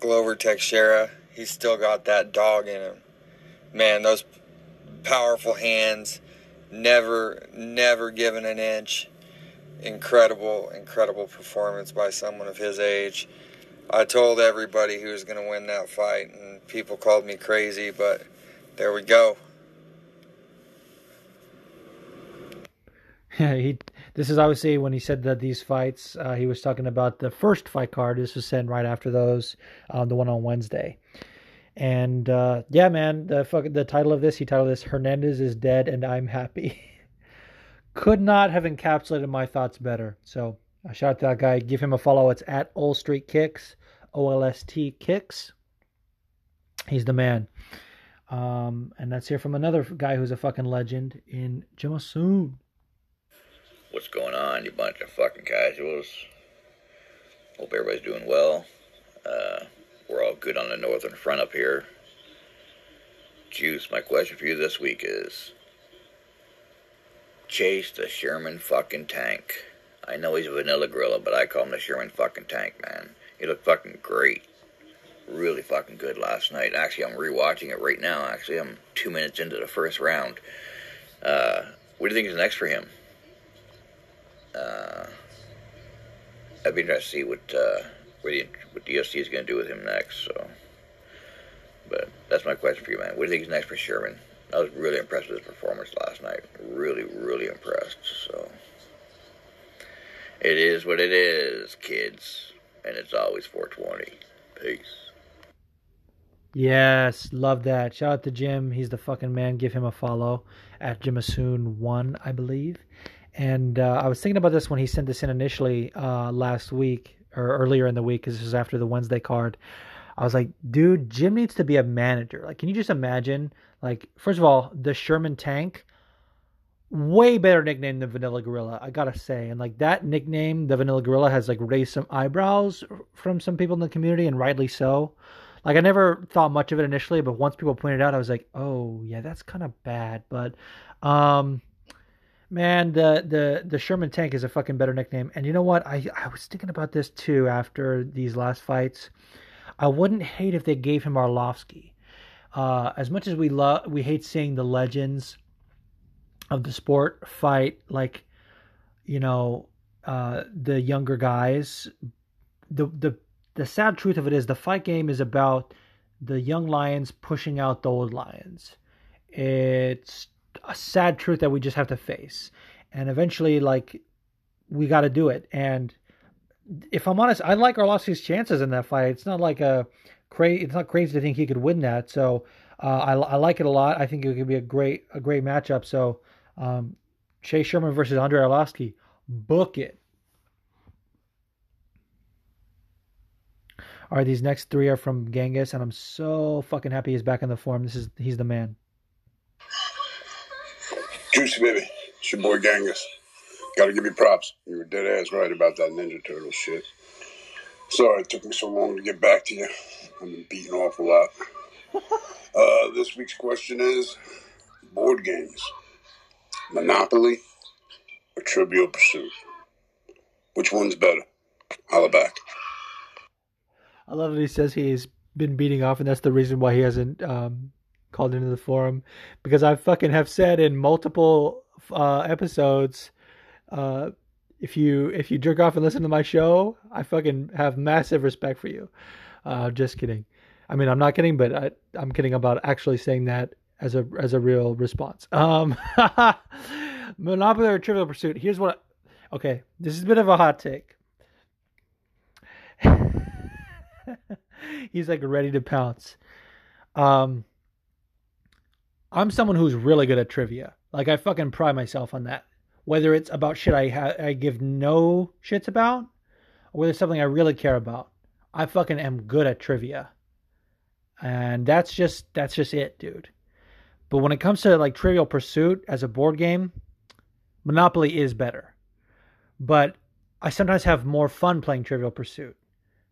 Glover Teixeira, he's still got that dog in him. Man, those powerful hands, never, never given an inch. Incredible, incredible performance by someone of his age. I told everybody who was going to win that fight, and people called me crazy, but there we go. Yeah, he. This is obviously when he said that these fights, uh, he was talking about the first fight card. This was sent right after those, um, the one on Wednesday. And uh, yeah, man, the fuck, the title of this, he titled this "Hernandez is dead and I'm happy." Could not have encapsulated my thoughts better. So uh, shout out to that guy. Give him a follow. It's at Old Street Kicks, O L S T Kicks. He's the man. Um, and let's hear from another guy who's a fucking legend in Jimasoon. What's going on, you bunch of fucking casuals? Hope everybody's doing well. Uh, we're all good on the northern front up here. Juice, my question for you this week is Chase the Sherman fucking tank. I know he's a vanilla gorilla, but I call him the Sherman fucking tank, man. He looked fucking great. Really fucking good last night. Actually, I'm rewatching it right now. Actually, I'm two minutes into the first round. Uh, what do you think is next for him? Uh, I'd be interested to see what uh, what, the, what DST is going to do with him next. So, but that's my question for you, man. What do you think is next for Sherman? I was really impressed with his performance last night. Really, really impressed. So, it is what it is, kids, and it's always 420. Peace. Yes, love that. Shout out to Jim. He's the fucking man. Give him a follow at Jimasoon1, I believe. And uh, I was thinking about this when he sent this in initially uh, last week or earlier in the week, because this was after the Wednesday card. I was like, dude, Jim needs to be a manager. Like, can you just imagine? Like, first of all, the Sherman Tank, way better nickname than Vanilla Gorilla, I gotta say. And like that nickname, the Vanilla Gorilla, has like raised some eyebrows from some people in the community, and rightly so. Like, I never thought much of it initially, but once people pointed out, I was like, oh yeah, that's kind of bad. But um, Man, the the the Sherman tank is a fucking better nickname. And you know what? I I was thinking about this too after these last fights. I wouldn't hate if they gave him Arlovsky. Uh, as much as we love, we hate seeing the legends of the sport fight like, you know, uh, the younger guys. The the the sad truth of it is the fight game is about the young lions pushing out the old lions. It's a sad truth that we just have to face. And eventually, like, we got to do it. And if I'm honest, I like Arlovsky's chances in that fight. It's not like a crazy. It's not crazy to think he could win that. So uh, I, I like it a lot. I think it could be a great a great matchup. So um, Chase Sherman versus Andrei Arlovsky, book it. All right, these next three are from Genghis, and I'm so fucking happy he's back in the form. This is he's the man. Juicy baby, it's your boy Genghis. Gotta give you props. You were dead ass right about that Ninja Turtle shit. Sorry it took me so long to get back to you. I've been beaten off a lot. Uh, this week's question is board games Monopoly or Trivial Pursuit? Which one's better? Holla back. I love that he says he's been beating off, and that's the reason why he hasn't um, called into the forum because I fucking have said in multiple uh, episodes, uh, if you if you jerk off and listen to my show, I fucking have massive respect for you. Uh, just kidding. I mean, I'm not kidding, but I, I'm kidding about actually saying that as a as a real response. Um, Monopoly or Trivial Pursuit. Here's what. I, okay, this is a bit of a hot take. He's like ready to pounce. Um, I'm someone who's really good at trivia. Like I fucking pride myself on that. Whether it's about shit I ha- I give no shits about, or whether it's something I really care about, I fucking am good at trivia. And that's just that's just it, dude. But when it comes to like Trivial Pursuit as a board game, Monopoly is better. But I sometimes have more fun playing Trivial Pursuit.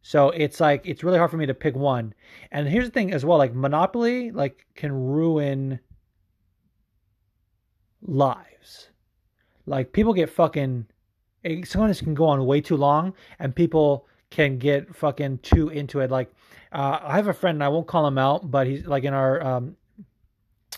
So it's like it's really hard for me to pick one. And here's the thing as well, like Monopoly like can ruin lives. Like people get fucking sometimes can go on way too long and people can get fucking too into it. Like uh, I have a friend, and I won't call him out, but he's like in our um,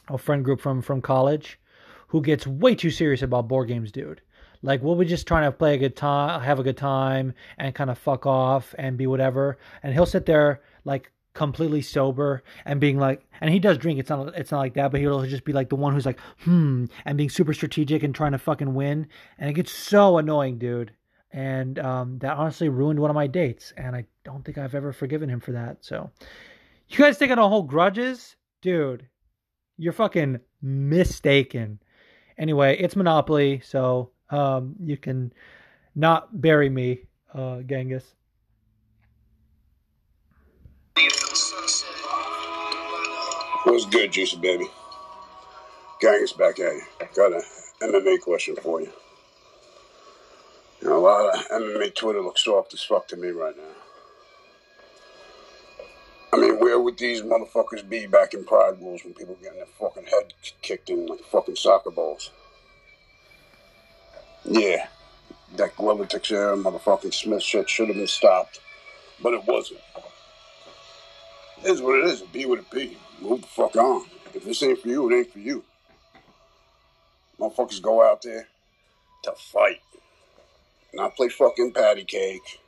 a friend group from from college, who gets way too serious about board games, dude. Like we'll be just trying to play a good time, have a good time, and kind of fuck off and be whatever. And he'll sit there like completely sober and being like, and he does drink. It's not it's not like that, but he'll just be like the one who's like, hmm, and being super strategic and trying to fucking win. And it gets so annoying, dude. And um, that honestly ruined one of my dates, and I don't think I've ever forgiven him for that. So, you guys taking a whole grudges, dude? You're fucking mistaken. Anyway, it's Monopoly, so um, you can not bury me, uh, Genghis. What's good, Juicy Baby? Genghis back at you. Got an MMA question for you. You know, a lot of MMA Twitter looks soft as fuck to me right now. I mean, where would these motherfuckers be back in Pride Rules when people getting their fucking head kicked in like fucking soccer balls? Yeah, that Glover Teixeira motherfucking Smith shit should have been stopped, but it wasn't. It is what it is. Be what it be. Move the fuck on. If this ain't for you, it ain't for you. Motherfuckers go out there to fight, not play fucking patty cake,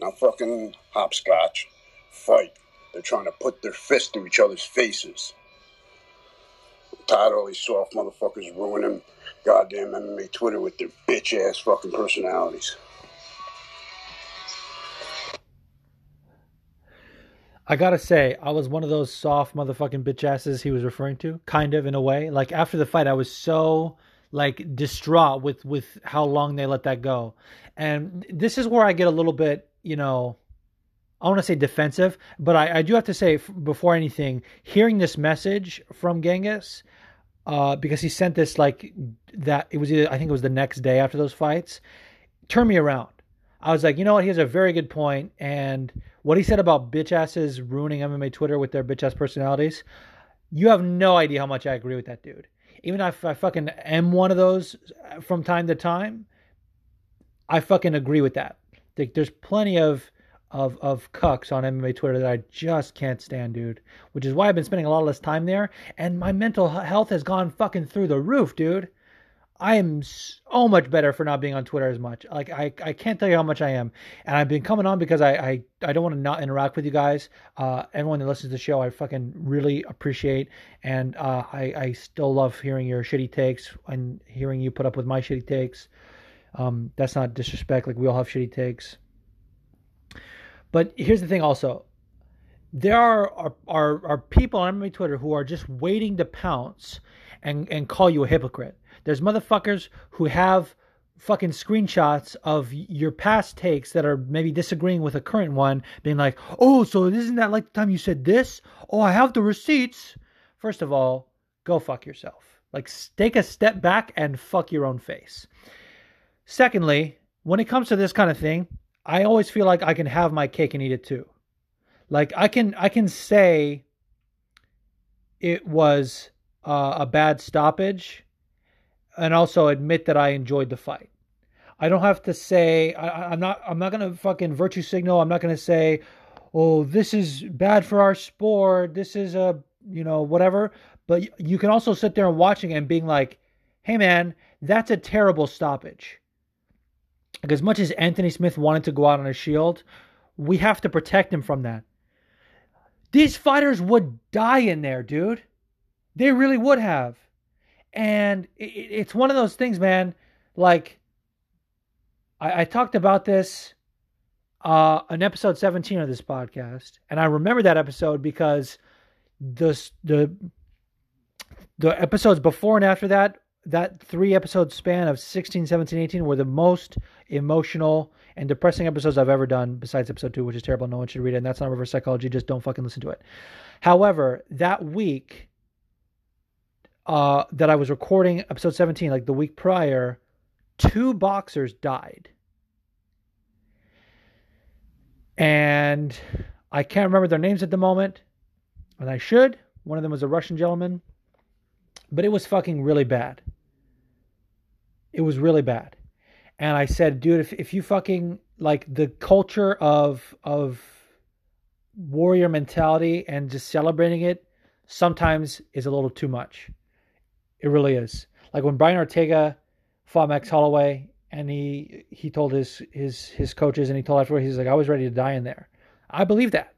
not fucking hopscotch. Fight. They're trying to put their fist through each other's faces. I'm tired of all these soft motherfuckers ruining goddamn MMA Twitter with their bitch ass fucking personalities. I gotta say, I was one of those soft motherfucking bitch asses he was referring to, kind of in a way. Like after the fight, I was so like distraught with with how long they let that go, and this is where I get a little bit, you know, I want to say defensive, but I, I do have to say before anything, hearing this message from Genghis, uh, because he sent this like that. It was either I think it was the next day after those fights. Turn me around. I was like, you know what? He has a very good point, and what he said about bitch asses ruining MMA Twitter with their bitch ass personalities. You have no idea how much I agree with that dude. Even if I fucking am one of those from time to time, I fucking agree with that. There's plenty of of of cucks on MMA Twitter that I just can't stand, dude. Which is why I've been spending a lot less time there, and my mental health has gone fucking through the roof, dude. I am so much better for not being on Twitter as much. Like I, I can't tell you how much I am, and I've been coming on because I, I, I don't want to not interact with you guys. Uh, everyone that listens to the show, I fucking really appreciate, and uh, I, I still love hearing your shitty takes and hearing you put up with my shitty takes. Um, that's not disrespect. Like we all have shitty takes. But here's the thing, also, there are are, are, are people on my Twitter who are just waiting to pounce and and call you a hypocrite. There's motherfuckers who have fucking screenshots of your past takes that are maybe disagreeing with a current one, being like, "Oh, so isn't that like the time you said this? Oh, I have the receipts." First of all, go fuck yourself. Like, take a step back and fuck your own face. Secondly, when it comes to this kind of thing, I always feel like I can have my cake and eat it too. Like I can I can say it was uh, a bad stoppage and also admit that I enjoyed the fight. I don't have to say I, am not I'm not gonna fucking virtue signal. I'm not gonna say, oh, this is bad for our sport. This is a you know whatever. But you can also sit there and watching and being like, hey man, that's a terrible stoppage. Like as much as Anthony Smith wanted to go out on a shield, we have to protect him from that. These fighters would die in there, dude. They really would have. And it, it's one of those things, man. Like, I, I talked about this uh, in episode 17 of this podcast. And I remember that episode because the, the, the episodes before and after that, that three episode span of 16, 17, 18 were the most emotional and depressing episodes I've ever done, besides episode two, which is terrible. No one should read it. And that's not reverse psychology. Just don't fucking listen to it. However, that week uh, that I was recording episode 17, like the week prior, two boxers died. And I can't remember their names at the moment, and I should. One of them was a Russian gentleman, but it was fucking really bad. It was really bad and I said, dude, if if you fucking like the culture of of warrior mentality and just celebrating it sometimes is a little too much. It really is. Like when Brian Ortega fought Max Holloway and he he told his his his coaches and he told everyone he's like I was ready to die in there. I believe that.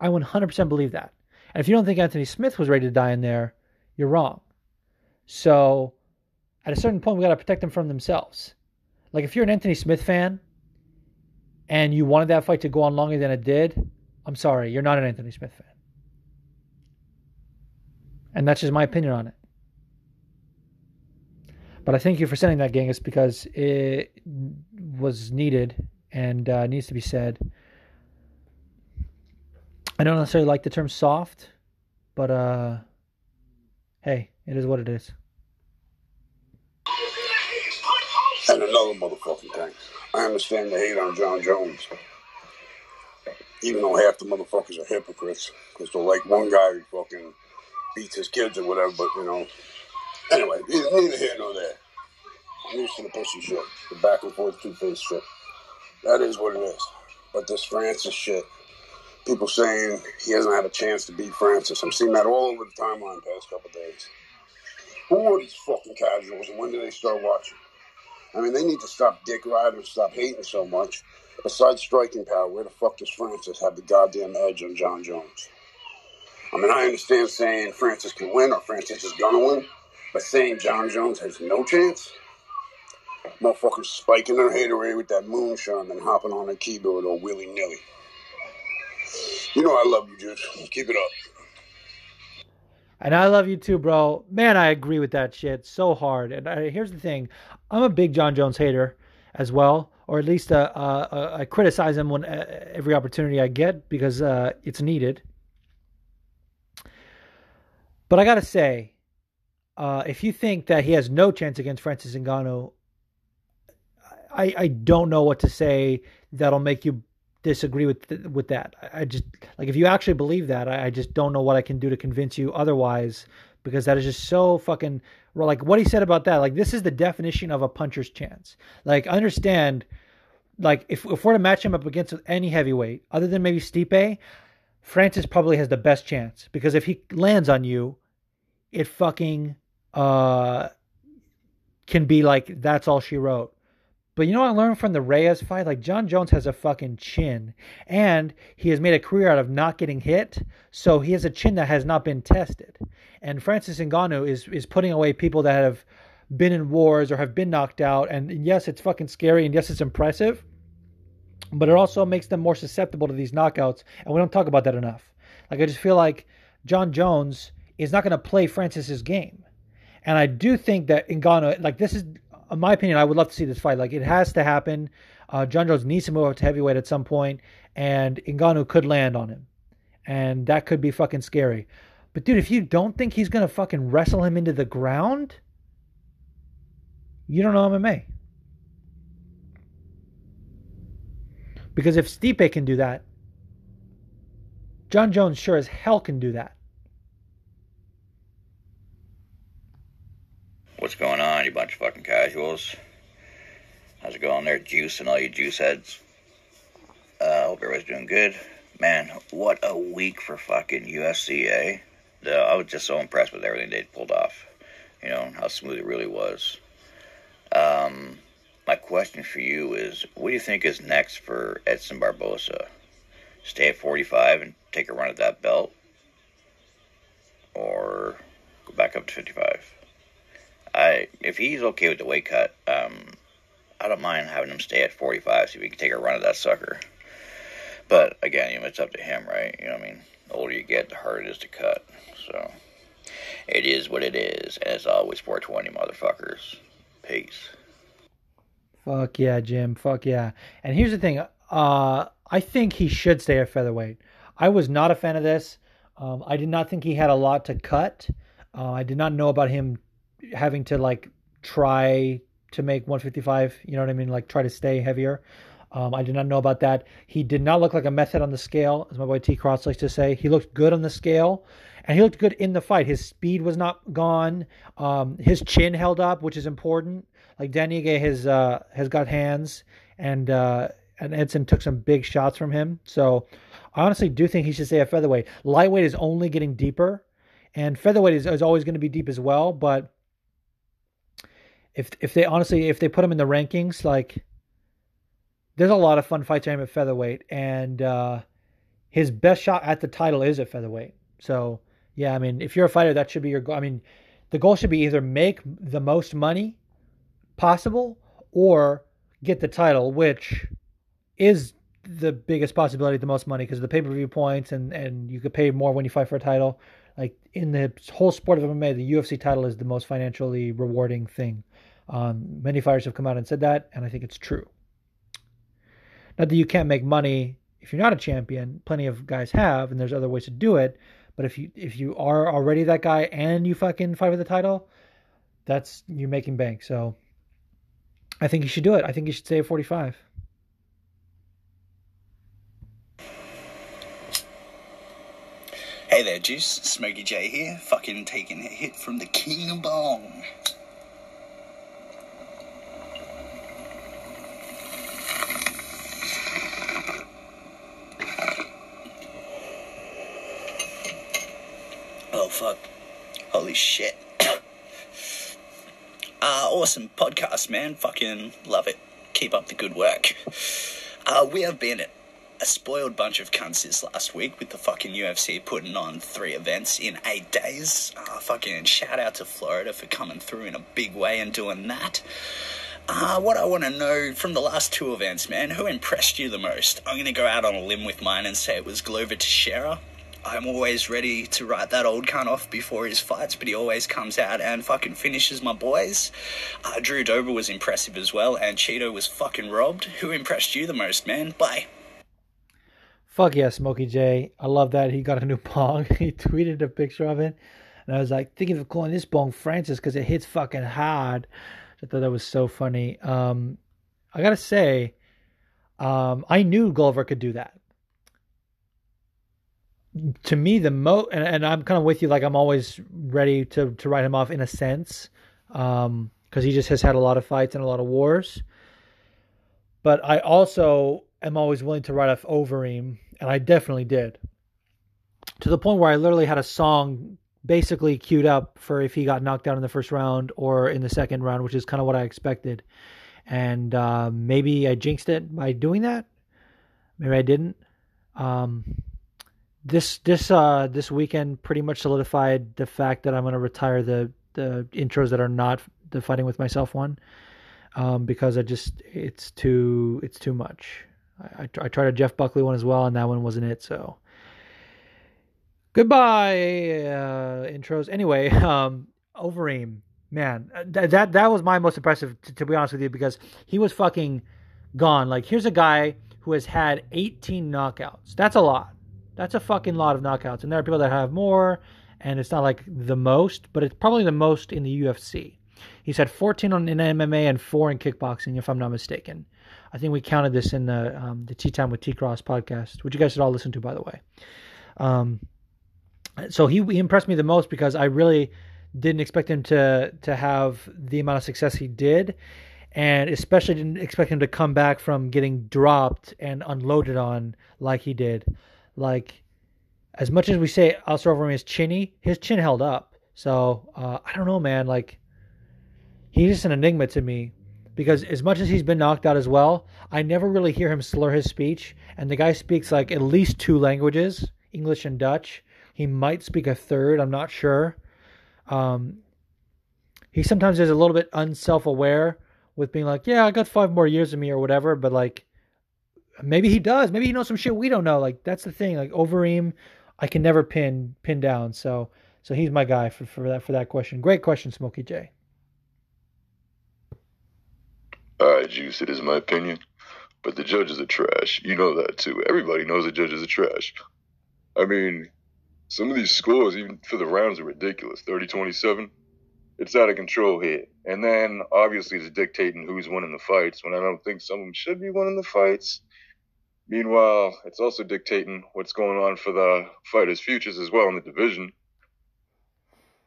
I 100% believe that. And if you don't think Anthony Smith was ready to die in there, you're wrong. So at a certain point we got to protect them from themselves. Like if you're an Anthony Smith fan and you wanted that fight to go on longer than it did, I'm sorry, you're not an Anthony Smith fan. And that's just my opinion on it. But I thank you for sending that, Genghis, because it was needed and uh, needs to be said. I don't necessarily like the term soft, but uh, hey, it is what it is. And another motherfucking thing. I understand the hate on Jon Jones. Even though half the motherfuckers are hypocrites. Because they're like one guy who fucking beats his kids or whatever, but you know. Anyway, neither here nor there. I'm used to the pussy shit. The back and forth two face shit. That is what it is. But this Francis shit. People saying he hasn't had a chance to beat Francis. I'm seeing that all over the timeline the past couple days. Who are these fucking casuals and when do they start watching? I mean, they need to stop dick riding stop hating so much. Besides striking power, where the fuck does Francis have the goddamn edge on Jon Jones? I mean, I understand saying Francis can win or Francis is gonna win, but saying Jon Jones has no chance? Motherfuckers spiking their haterade with that moonshine and hopping on a keyboard or willy nilly. You know I love you, Juice. Keep it up. And I love you too, bro. Man, I agree with that shit so hard. And I, here's the thing I'm a big Jon Jones hater as well, or at least uh, uh, uh I criticize him when uh, every opportunity I get because uh, it's needed. But I got to say, uh, if you think that he has no chance against Francis Ngannou, I, I don't know what to say that'll make you disagree with with that. I just like if you actually believe that, I, I, just don't know what I can do to convince you otherwise because that is just so fucking like what he said about that. Like this is the definition of a puncher's chance. Like understand, like if if we're to match him up against any heavyweight other than maybe Stipe, Francis probably has the best chance because if he lands on you, it fucking uh can be like that's all she wrote. But you know what I learned from the Reyes fight? Like Jon Jones has a fucking chin, and he has made a career out of not getting hit. So he has a chin that has not been tested. And Francis Ngannou is is putting away people that have been in wars or have been knocked out. And yes, it's fucking scary, and yes, it's impressive. But it also makes them more susceptible to these knockouts, and we don't talk about that enough. Like I just feel like Jon Jones is not going to play Francis's game. And I do think that Ngannou, like this is in my opinion, I would love to see this fight. Like it has to happen. Uh, Jon Jones needs to move up to heavyweight at some point, and Ngannou could land on him, and that could be fucking scary. But dude, if you don't think he's gonna fucking wrestle him into the ground, you don't know MMA. Because if Stipe can do that, Jon Jones sure as hell can do that. What's going on, you bunch of fucking casuals? How's it going there, Juice and all you juice heads? Uh, hope everybody's doing good. Man, what a week for fucking USCA. I was just so impressed with everything they pulled off. You know, how smooth it really was. Um, my question for you is what do you think is next for Edson Barboza? Stay at 45 and take a run at that belt? Or go back up to 55. I if he's okay with the weight cut, um, I don't mind having him stay at 45 so we can take a run at that sucker. But again, you know, it's up to him, right? You know what I mean? The older you get, the harder it is to cut. So it is what it is, As always 420, motherfuckers. Peace. Fuck yeah, Jim. Fuck yeah. And here's the thing. Uh, I think he should stay at featherweight. I was not a fan of this. Um, I did not think he had a lot to cut. Uh, I did not know about him having to like try to make 155. You know what I mean? Like try to stay heavier. Um, I did not know about that. He did not look like a method on the scale, as my boy T Cross likes to say. He looked good on the scale, and he looked good in the fight. His speed was not gone. Um, his chin held up, which is important. Like Dan Ige has uh, has got hands, and uh, and Edson took some big shots from him. So I honestly do think he should stay at featherweight. Lightweight is only getting deeper, and featherweight is, is always going to be deep as well. But if if they honestly if they put him in the rankings, like there's a lot of fun fights for him at featherweight, and uh, his best shot at the title is at featherweight. So yeah, I mean, if you're a fighter, that should be your goal. I mean, the goal should be either make the most money possible or get the title, which is the biggest possibility, the most money, because the pay per view points and and you could pay more when you fight for a title. Like in the whole sport of MMA, the UFC title is the most financially rewarding thing. Um, many fighters have come out and said that, and I think it's true. Not that you can't make money if you're not a champion. Plenty of guys have, and there's other ways to do it. But if you if you are already that guy and you fucking fight for the title, that's you're making bank. So I think you should do it. I think you should stay at 45. Hey there, Juice. Smokey J here, fucking taking a hit from the King of Bong. Oh, fuck. Holy shit. uh, awesome podcast, man. Fucking love it. Keep up the good work. Uh, we have been a spoiled bunch of cunts this last week with the fucking UFC putting on three events in eight days. Uh, fucking shout out to Florida for coming through in a big way and doing that. Uh, what I want to know from the last two events, man, who impressed you the most? I'm going to go out on a limb with mine and say it was Glover Teixeira. I'm always ready to write that old cunt off before his fights, but he always comes out and fucking finishes my boys. Uh, Drew Dober was impressive as well, and Chito was fucking robbed. Who impressed you the most, man? Bye. Fuck yeah, Smokey J. I love that he got a new bong. he tweeted a picture of it. And I was like, thinking of calling this bong Francis because it hits fucking hard. I thought that was so funny. Um, I gotta say, um, I knew Glover could do that. To me, the mo and, and I'm kind of with you. Like I'm always ready to to write him off in a sense, because um, he just has had a lot of fights and a lot of wars. But I also am always willing to write off Overeem, and I definitely did. To the point where I literally had a song basically queued up for if he got knocked out in the first round or in the second round, which is kind of what I expected. And uh, maybe I jinxed it by doing that. Maybe I didn't. Um, this this uh, this weekend pretty much solidified the fact that I'm going to retire the the intros that are not the fighting with myself one um, because I just it's too it's too much. I, I, I tried a Jeff Buckley one as well, and that one wasn't it. So goodbye uh, intros. Anyway, um, Overeem, man, that that that was my most impressive to, to be honest with you because he was fucking gone. Like here's a guy who has had 18 knockouts. That's a lot. That's a fucking lot of knockouts, and there are people that have more, and it's not like the most, but it's probably the most in the UFC. He's had 14 on, in MMA and four in kickboxing, if I'm not mistaken. I think we counted this in the um, the Tea Time with T Cross podcast, which you guys should all listen to, by the way. Um, so he, he impressed me the most because I really didn't expect him to to have the amount of success he did, and especially didn't expect him to come back from getting dropped and unloaded on like he did. Like as much as we say Alistair Overeem is chinny, his chin held up. So uh, I don't know, man. Like he's just an enigma to me because as much as he's been knocked out as well, I never really hear him slur his speech. And the guy speaks like at least two languages, English and Dutch. He might speak a third, I'm not sure. um, he sometimes is a little bit unself-aware with being like, "Yeah, I got five more years of me or whatever," but like maybe he does. Maybe he knows some shit we don't know. Like that's the thing. Like Overeem, I can never pin pin down. So so he's my guy for, for that for that question. Great question, Smokey J. All right, Juice. It is my opinion, but the judges are trash. You know that too. Everybody knows the judges are trash. I mean, some of these scores, even for the rounds, are ridiculous. 30-27. It's out of control here. And then obviously it's dictating who's winning the fights when I don't think some of them should be winning the fights. Meanwhile, it's also dictating what's going on for the fighters' futures as well in the division.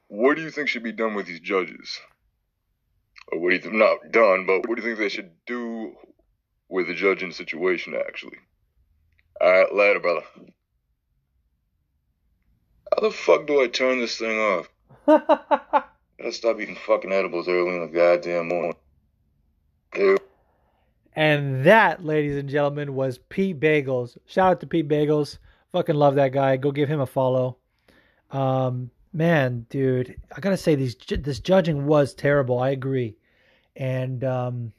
What do you think should be done with these judges? Or what do you think, not done, but what do you think they should do with the judging situation, actually? Alright, later, brother. How the fuck do I turn this thing off? I Gotta stop eating fucking edibles early in the goddamn morning. And that, ladies and gentlemen, was Pete Bagels. Shout out to Pete Bagels. Fucking love that guy. Go give him a follow. Um, man, dude, I gotta say these this judging was terrible. I agree. And um,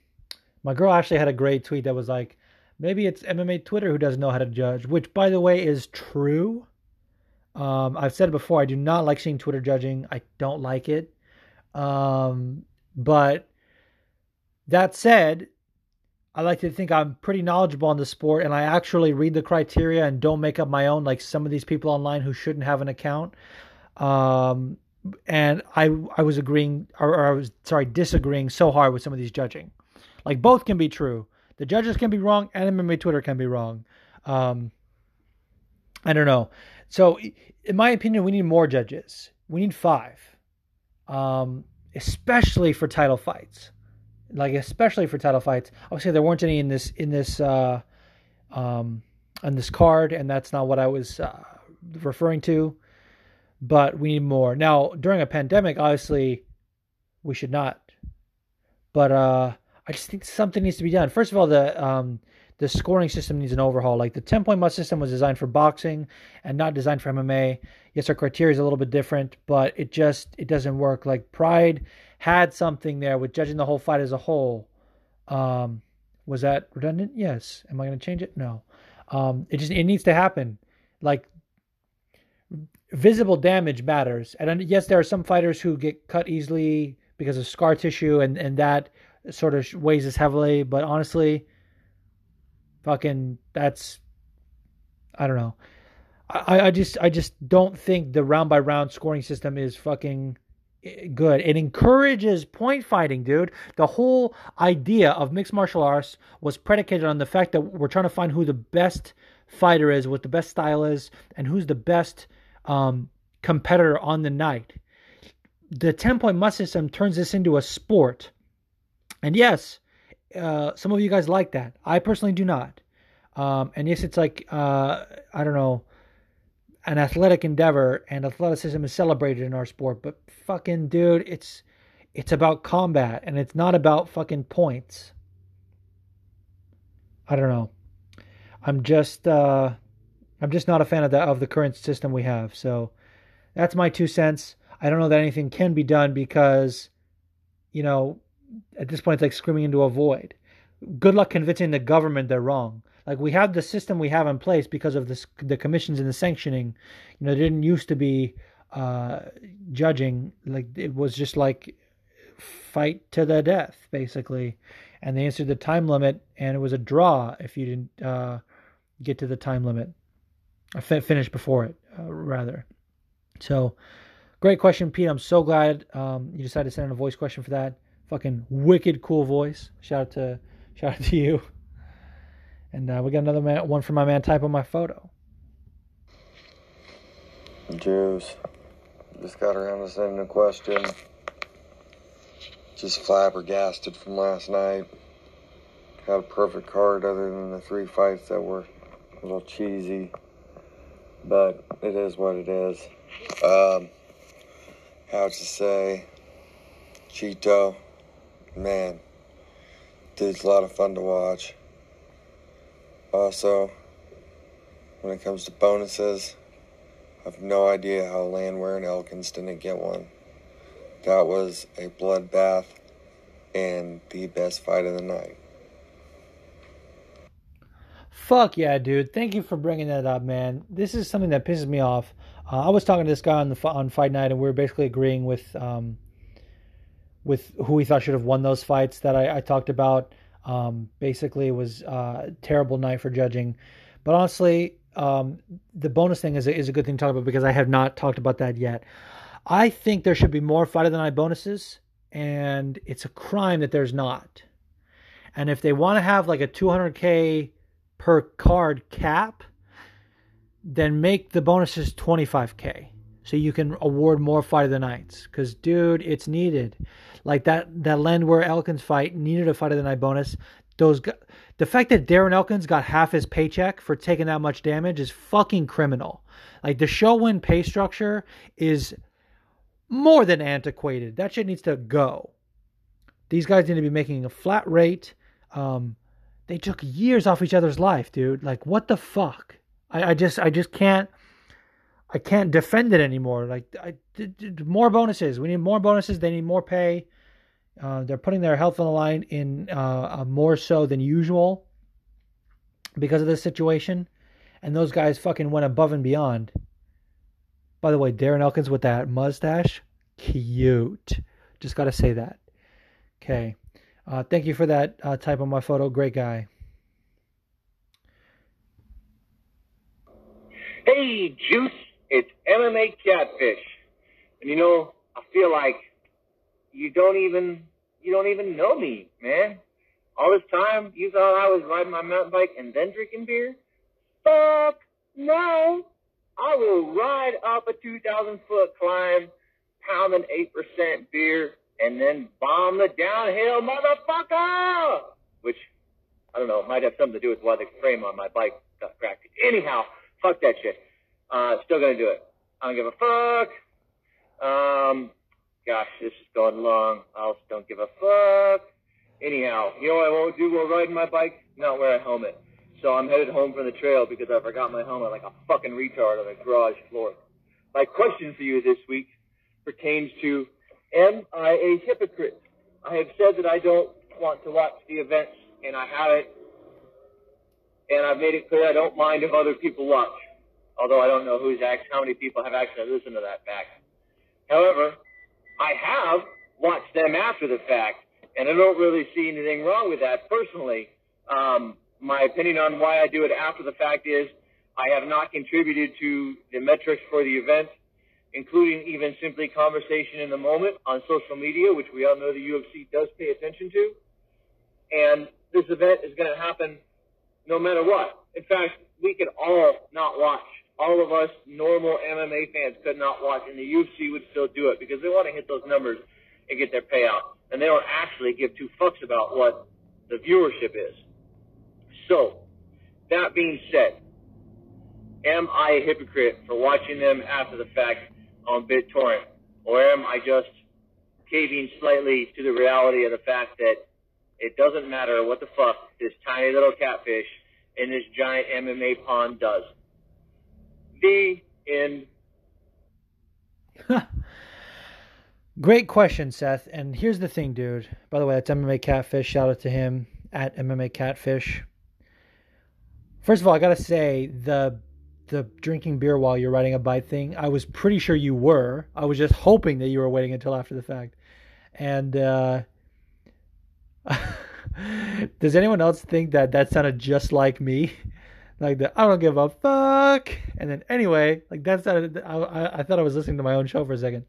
my girl actually had a great tweet that was like, maybe it's MMA Twitter who doesn't know how to judge, which by the way is true. Um, I've said it before. I do not like seeing Twitter judging. I don't like it. Um, but that said, I like to think I'm pretty knowledgeable on the sport and I actually read the criteria and don't make up my own like some of these people online who shouldn't have an account. Um, and I I was agreeing or, or, I was sorry disagreeing so hard with some of these judging. Like both can be true. The judges can be wrong and MMA Twitter can be wrong. Um, I don't know. So in my opinion, we need more judges. We need five, um, especially for title fights like especially for title fights. Obviously, there weren't any in this in this uh, um, on this card, and that's not what I was uh, referring to. But we need more now during a pandemic. Obviously, we should not. But uh, I just think something needs to be done. First of all, the um, the scoring system needs an overhaul. Like the ten point must system was designed for boxing and not designed for MMA. Yes, our criteria is a little bit different, but it just it doesn't work. Like Pride had something there with judging the whole fight as a whole. Um, was that redundant? Yes. Am I going to change it? No. Um, it just it needs to happen. Like visible damage matters, and yes, there are some fighters who get cut easily because of scar tissue, and and that sort of weighs as heavily. But honestly, fucking that's I don't know. I, I just I just don't think the round by round scoring system is fucking good. It encourages point fighting, dude. The whole idea of mixed martial arts was predicated on the fact that we're trying to find who the best fighter is, what the best style is, and who's the best um, competitor on the night. The 10 point must system turns this into a sport. And yes, uh, some of you guys like that. I personally do not. Um, and yes, it's like, uh, I don't know an athletic endeavor and athleticism is celebrated in our sport but fucking dude it's it's about combat and it's not about fucking points. I don't know. I'm just uh i'm just not a fan of the of the current system we have so that's my two cents. I don't know that anything can be done because you know at this point it's like screaming into a void. Good luck convincing the government they're wrong like we have the system we have in place because of this, the commissions and the sanctioning. You know, didn't used to be uh, judging. Like it was just like fight to the death, basically. And they answered the time limit, and it was a draw if you didn't uh, get to the time limit. I finish before it, uh, rather. So, great question, Pete. I'm so glad um, you decided to send in a voice question for that. Fucking wicked cool voice. Shout out to shout out to you. And uh, we got another man, one from my man type on my photo. Juice. Just got around to sending a question. Just flabbergasted from last night. Got a perfect card other than the three fights that were a little cheesy. But it is what it is. Um, how to say, Chito, man, dude's a lot of fun to watch. Also, when it comes to bonuses, I have no idea how Landwehr and Elkins didn't get one. that was a bloodbath and the best fight of the night. Fuck yeah, dude! Thank you for bringing that up, man. This is something that pisses me off. Uh, I was talking to this guy on the on fight night, and we were basically agreeing with um, with who we thought should have won those fights that I, I talked about. Um, basically, it was uh, a terrible night for judging. But honestly, um, the bonus thing is is a good thing to talk about because I have not talked about that yet. I think there should be more fight of the night bonuses, and it's a crime that there's not. And if they want to have like a 200k per card cap, then make the bonuses 25k so you can award more fight of the nights. Because dude, it's needed. Like that that where Elkins fight needed a fight of the night bonus. Those the fact that Darren Elkins got half his paycheck for taking that much damage is fucking criminal. Like the show win pay structure is more than antiquated. That shit needs to go. These guys need to be making a flat rate. Um, they took years off each other's life, dude. Like what the fuck? I, I just I just can't I can't defend it anymore. Like I, more bonuses. We need more bonuses. They need more pay. Uh, they're putting their health on the line in uh, more so than usual because of this situation, and those guys fucking went above and beyond. By the way, Darren Elkins with that mustache, cute. Just got to say that. Okay. Uh, thank you for that uh, type on my photo. Great guy. Hey, Juice. It's MMA Catfish. And you know, I feel like you don't even you don't even know me, man. All this time you thought I was riding my mountain bike and then drinking beer? Fuck no. I will ride up a 2,000 foot climb, pound an 8% beer, and then bomb the downhill, motherfucker! Which, I don't know, might have something to do with why the frame on my bike got cracked. Anyhow, fuck that shit. Uh, still gonna do it. I don't give a fuck. Um, gosh, this is going long. I also don't give a fuck. Anyhow, you know what I won't do while riding my bike? Not wear a helmet. So I'm headed home from the trail because I forgot my helmet like a fucking retard on the garage floor. My question for you this week pertains to Am I a hypocrite? I have said that I don't want to watch the events, and I haven't. And I've made it clear I don't mind if other people watch, although I don't know who's actually, how many people have actually listened to that fact. However, I have watched them after the fact, and I don't really see anything wrong with that personally. Um, my opinion on why I do it after the fact is I have not contributed to the metrics for the event, including even simply conversation in the moment on social media, which we all know the UFC does pay attention to. And this event is going to happen no matter what. In fact, we could all not watch. All of us normal MMA fans could not watch, and the UFC would still do it because they want to hit those numbers and get their payout. And they don't actually give two fucks about what the viewership is. So, that being said, am I a hypocrite for watching them after the fact on BitTorrent? Or am I just caving slightly to the reality of the fact that it doesn't matter what the fuck this tiny little catfish in this giant MMA pond does? The end. Great question, Seth. And here's the thing, dude. By the way, that's MMA Catfish. Shout out to him at MMA Catfish. First of all, I gotta say the the drinking beer while you're riding a bike thing. I was pretty sure you were. I was just hoping that you were waiting until after the fact. And uh, does anyone else think that that sounded just like me? Like the I don't give a fuck. And then anyway, like that's that. I, I, I thought I was listening to my own show for a second.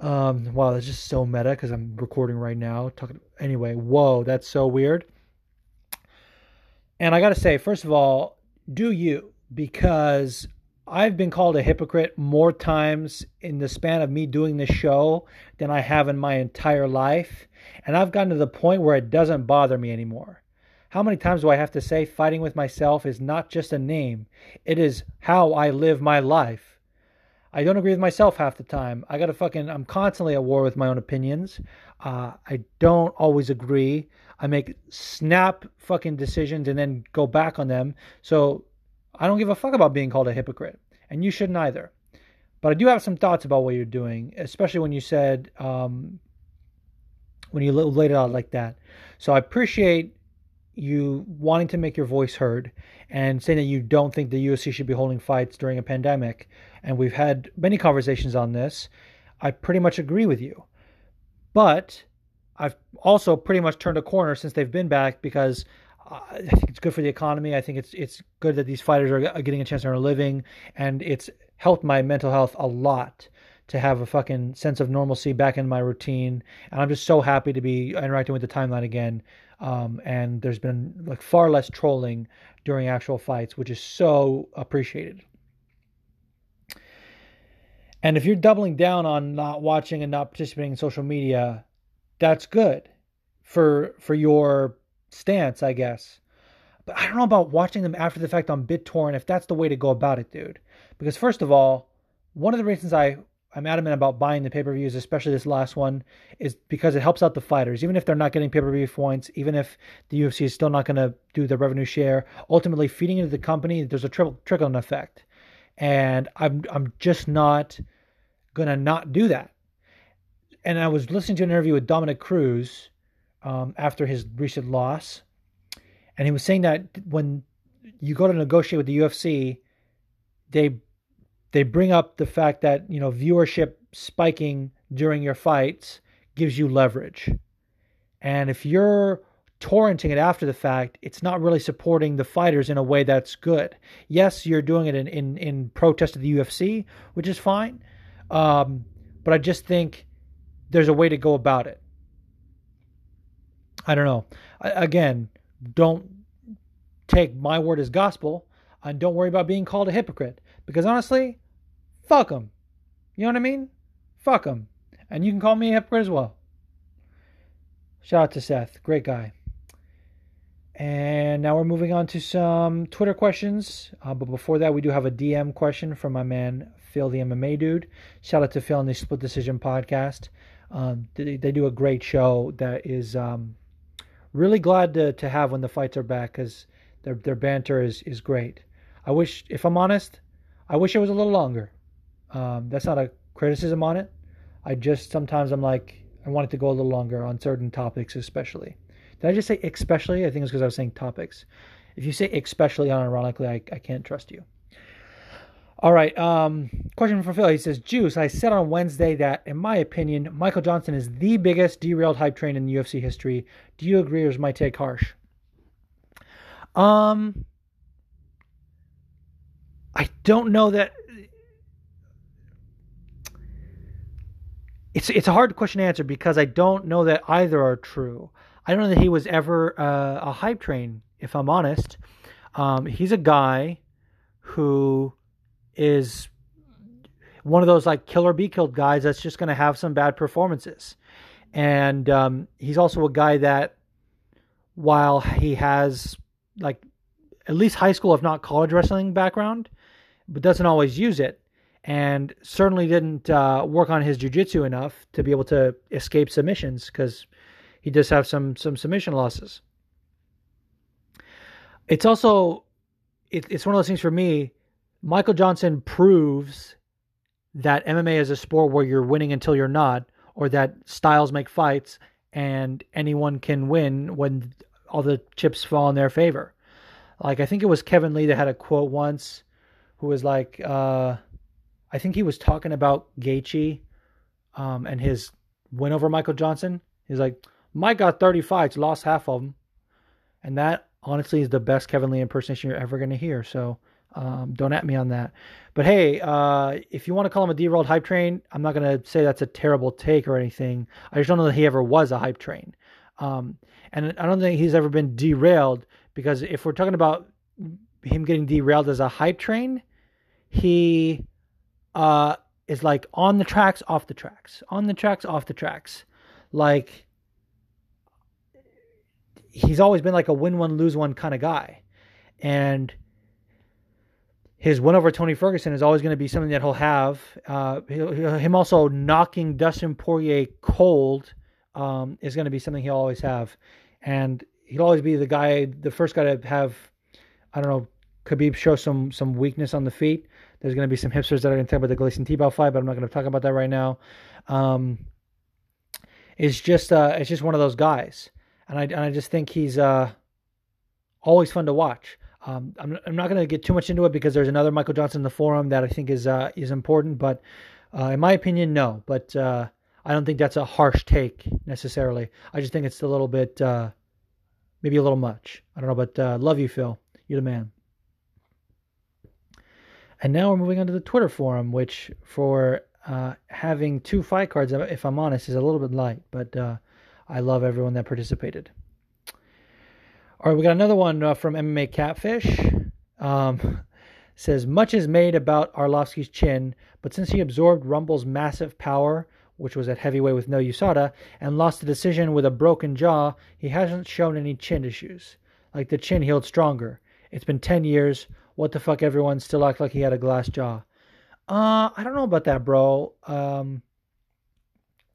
Um, wow, that's just so meta because I'm recording right now. Talking anyway. Whoa, that's so weird. And I got to say, first of all, do you? Because I've been called a hypocrite more times in the span of me doing this show than I have in my entire life. And I've gotten to the point where it doesn't bother me anymore. How many times do I have to say fighting with myself is not just a name, it is how I live my life? I don't agree with myself half the time. I gotta fucking, I'm constantly at war with my own opinions. Uh, I don't always agree. I make snap fucking decisions and then go back on them. So I don't give a fuck about being called a hypocrite. And you shouldn't either. But I do have some thoughts about what you're doing, especially when you said um, when you laid it out like that. So I appreciate you wanting to make your voice heard and saying that you don't think the UFC should be holding fights during a pandemic. And we've had many conversations on this. I pretty much agree with you. But I've also pretty much turned a corner since they've been back because uh, I think it's good for the economy. I think it's it's good that these fighters are getting a chance to earn a living, and it's helped my mental health a lot to have a fucking sense of normalcy back in my routine. And I'm just so happy to be interacting with the timeline again. Um, and there's been like far less trolling during actual fights, which is so appreciated. And if you're doubling down on not watching and not participating in social media, that's good for for your stance, I guess. But I don't know about watching them after the fact on BitTorrent if that's the way to go about it, dude. Because first of all, one of the reasons I I'm adamant about buying the pay-per-views, especially this last one, is because it helps out the fighters. Even if they're not getting pay-per-view points, even if the UFC is still not going to do the revenue share, ultimately feeding into the company, there's a trickle trickle effect. And I'm I'm just not gonna not do that. And I was listening to an interview with Dominick Cruz um, after his recent loss, and he was saying that when you go to negotiate with the UFC, they they bring up the fact that you know viewership spiking during your fights gives you leverage, and if you're torrenting it after the fact, it's not really supporting the fighters in a way that's good. Yes, you're doing it in in, in protest of the UFC, which is fine, um, but I just think there's a way to go about it. I don't know. I, again, don't take my word as gospel, and don't worry about being called a hypocrite because honestly, fuck them. You know what I mean? Fuck them. And you can call me a hypocrite as well. Shout out to Seth. Great guy. And now we're moving on to some Twitter questions. Uh, but before that, we do have a DM question from my man, Phil the MMA dude. Shout out to Phil and the Split Decision podcast. Um, they, they, do a great show that is um, really glad to, to have when the fights are back because their, their banter is, is great. I wish, if I'm honest, I wish it was a little longer. Um, that's not a criticism on it. I just sometimes I'm like I want it to go a little longer on certain topics, especially. Did I just say especially? I think it's because I was saying topics. If you say especially unironically, I, I can't trust you. All right. Um, question from Phil. He says, Juice, I said on Wednesday that, in my opinion, Michael Johnson is the biggest derailed hype train in UFC history. Do you agree or is my take harsh? Um, I don't know that it's it's a hard question to answer because I don't know that either are true. I don't know that he was ever uh, a hype train, if I'm honest. Um, he's a guy who is one of those like killer be killed guys that's just going to have some bad performances, and um, he's also a guy that, while he has like at least high school, if not college wrestling background, but doesn't always use it and certainly didn't uh, work on his jiu-jitsu enough to be able to escape submissions because he does have some some submission losses. It's also it, it's one of those things for me. Michael Johnson proves that MMA is a sport where you're winning until you're not, or that styles make fights and anyone can win when all the chips fall in their favor. Like I think it was Kevin Lee that had a quote once, who was like. Uh, I think he was talking about Gaethje um, and his win over Michael Johnson. He's like, Mike got 30 fights, lost half of them. And that honestly is the best Kevin Lee impersonation you're ever going to hear. So um, don't at me on that. But hey, uh, if you want to call him a derailed hype train, I'm not going to say that's a terrible take or anything. I just don't know that he ever was a hype train. Um, and I don't think he's ever been derailed because if we're talking about him getting derailed as a hype train, he uh, is like on the tracks, off the tracks, on the tracks, off the tracks. Like he's always been like a win one, lose one kind of guy. And his win over Tony Ferguson is always going to be something that he'll have. Uh, him also knocking Dustin Poirier cold um, is going to be something he'll always have. And he'll always be the guy, the first guy to have, I don't know, Khabib show some some weakness on the feet There's going to be some hipsters that are going to talk about the Gleison Tibau fight, but I'm not going to talk about that right now. Um, it's just uh, it's just one of those guys, and I and I just think he's uh, always fun to watch. Um, I'm I'm not going to get too much into it because there's another Michael Johnson in the forum that I think is uh, is important, but uh, in my opinion, no. But uh, I don't think that's a harsh take necessarily. I just think it's a little bit uh, maybe a little much. I don't know, but uh, love you, Phil. You're the man. And now we're moving on to the Twitter forum, which for uh, having two fight cards, if I'm honest, is a little bit light, but uh, I love everyone that participated. All right, we got another one uh, from MMA Catfish. Um, says much is made about Arlovsky's chin, but since he absorbed Rumble's massive power, which was at heavyweight with no USADA, and lost the decision with a broken jaw, he hasn't shown any chin issues. Like the chin healed stronger. It's been 10 years. What the fuck, everyone still act like he had a glass jaw. Uh, I don't know about that, bro. Um,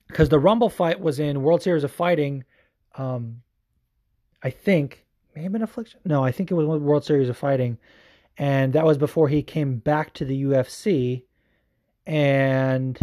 because the Rumble fight was in World Series of Fighting. Um, I think maybe been Affliction. No, I think it was World Series of Fighting, and that was before he came back to the UFC. And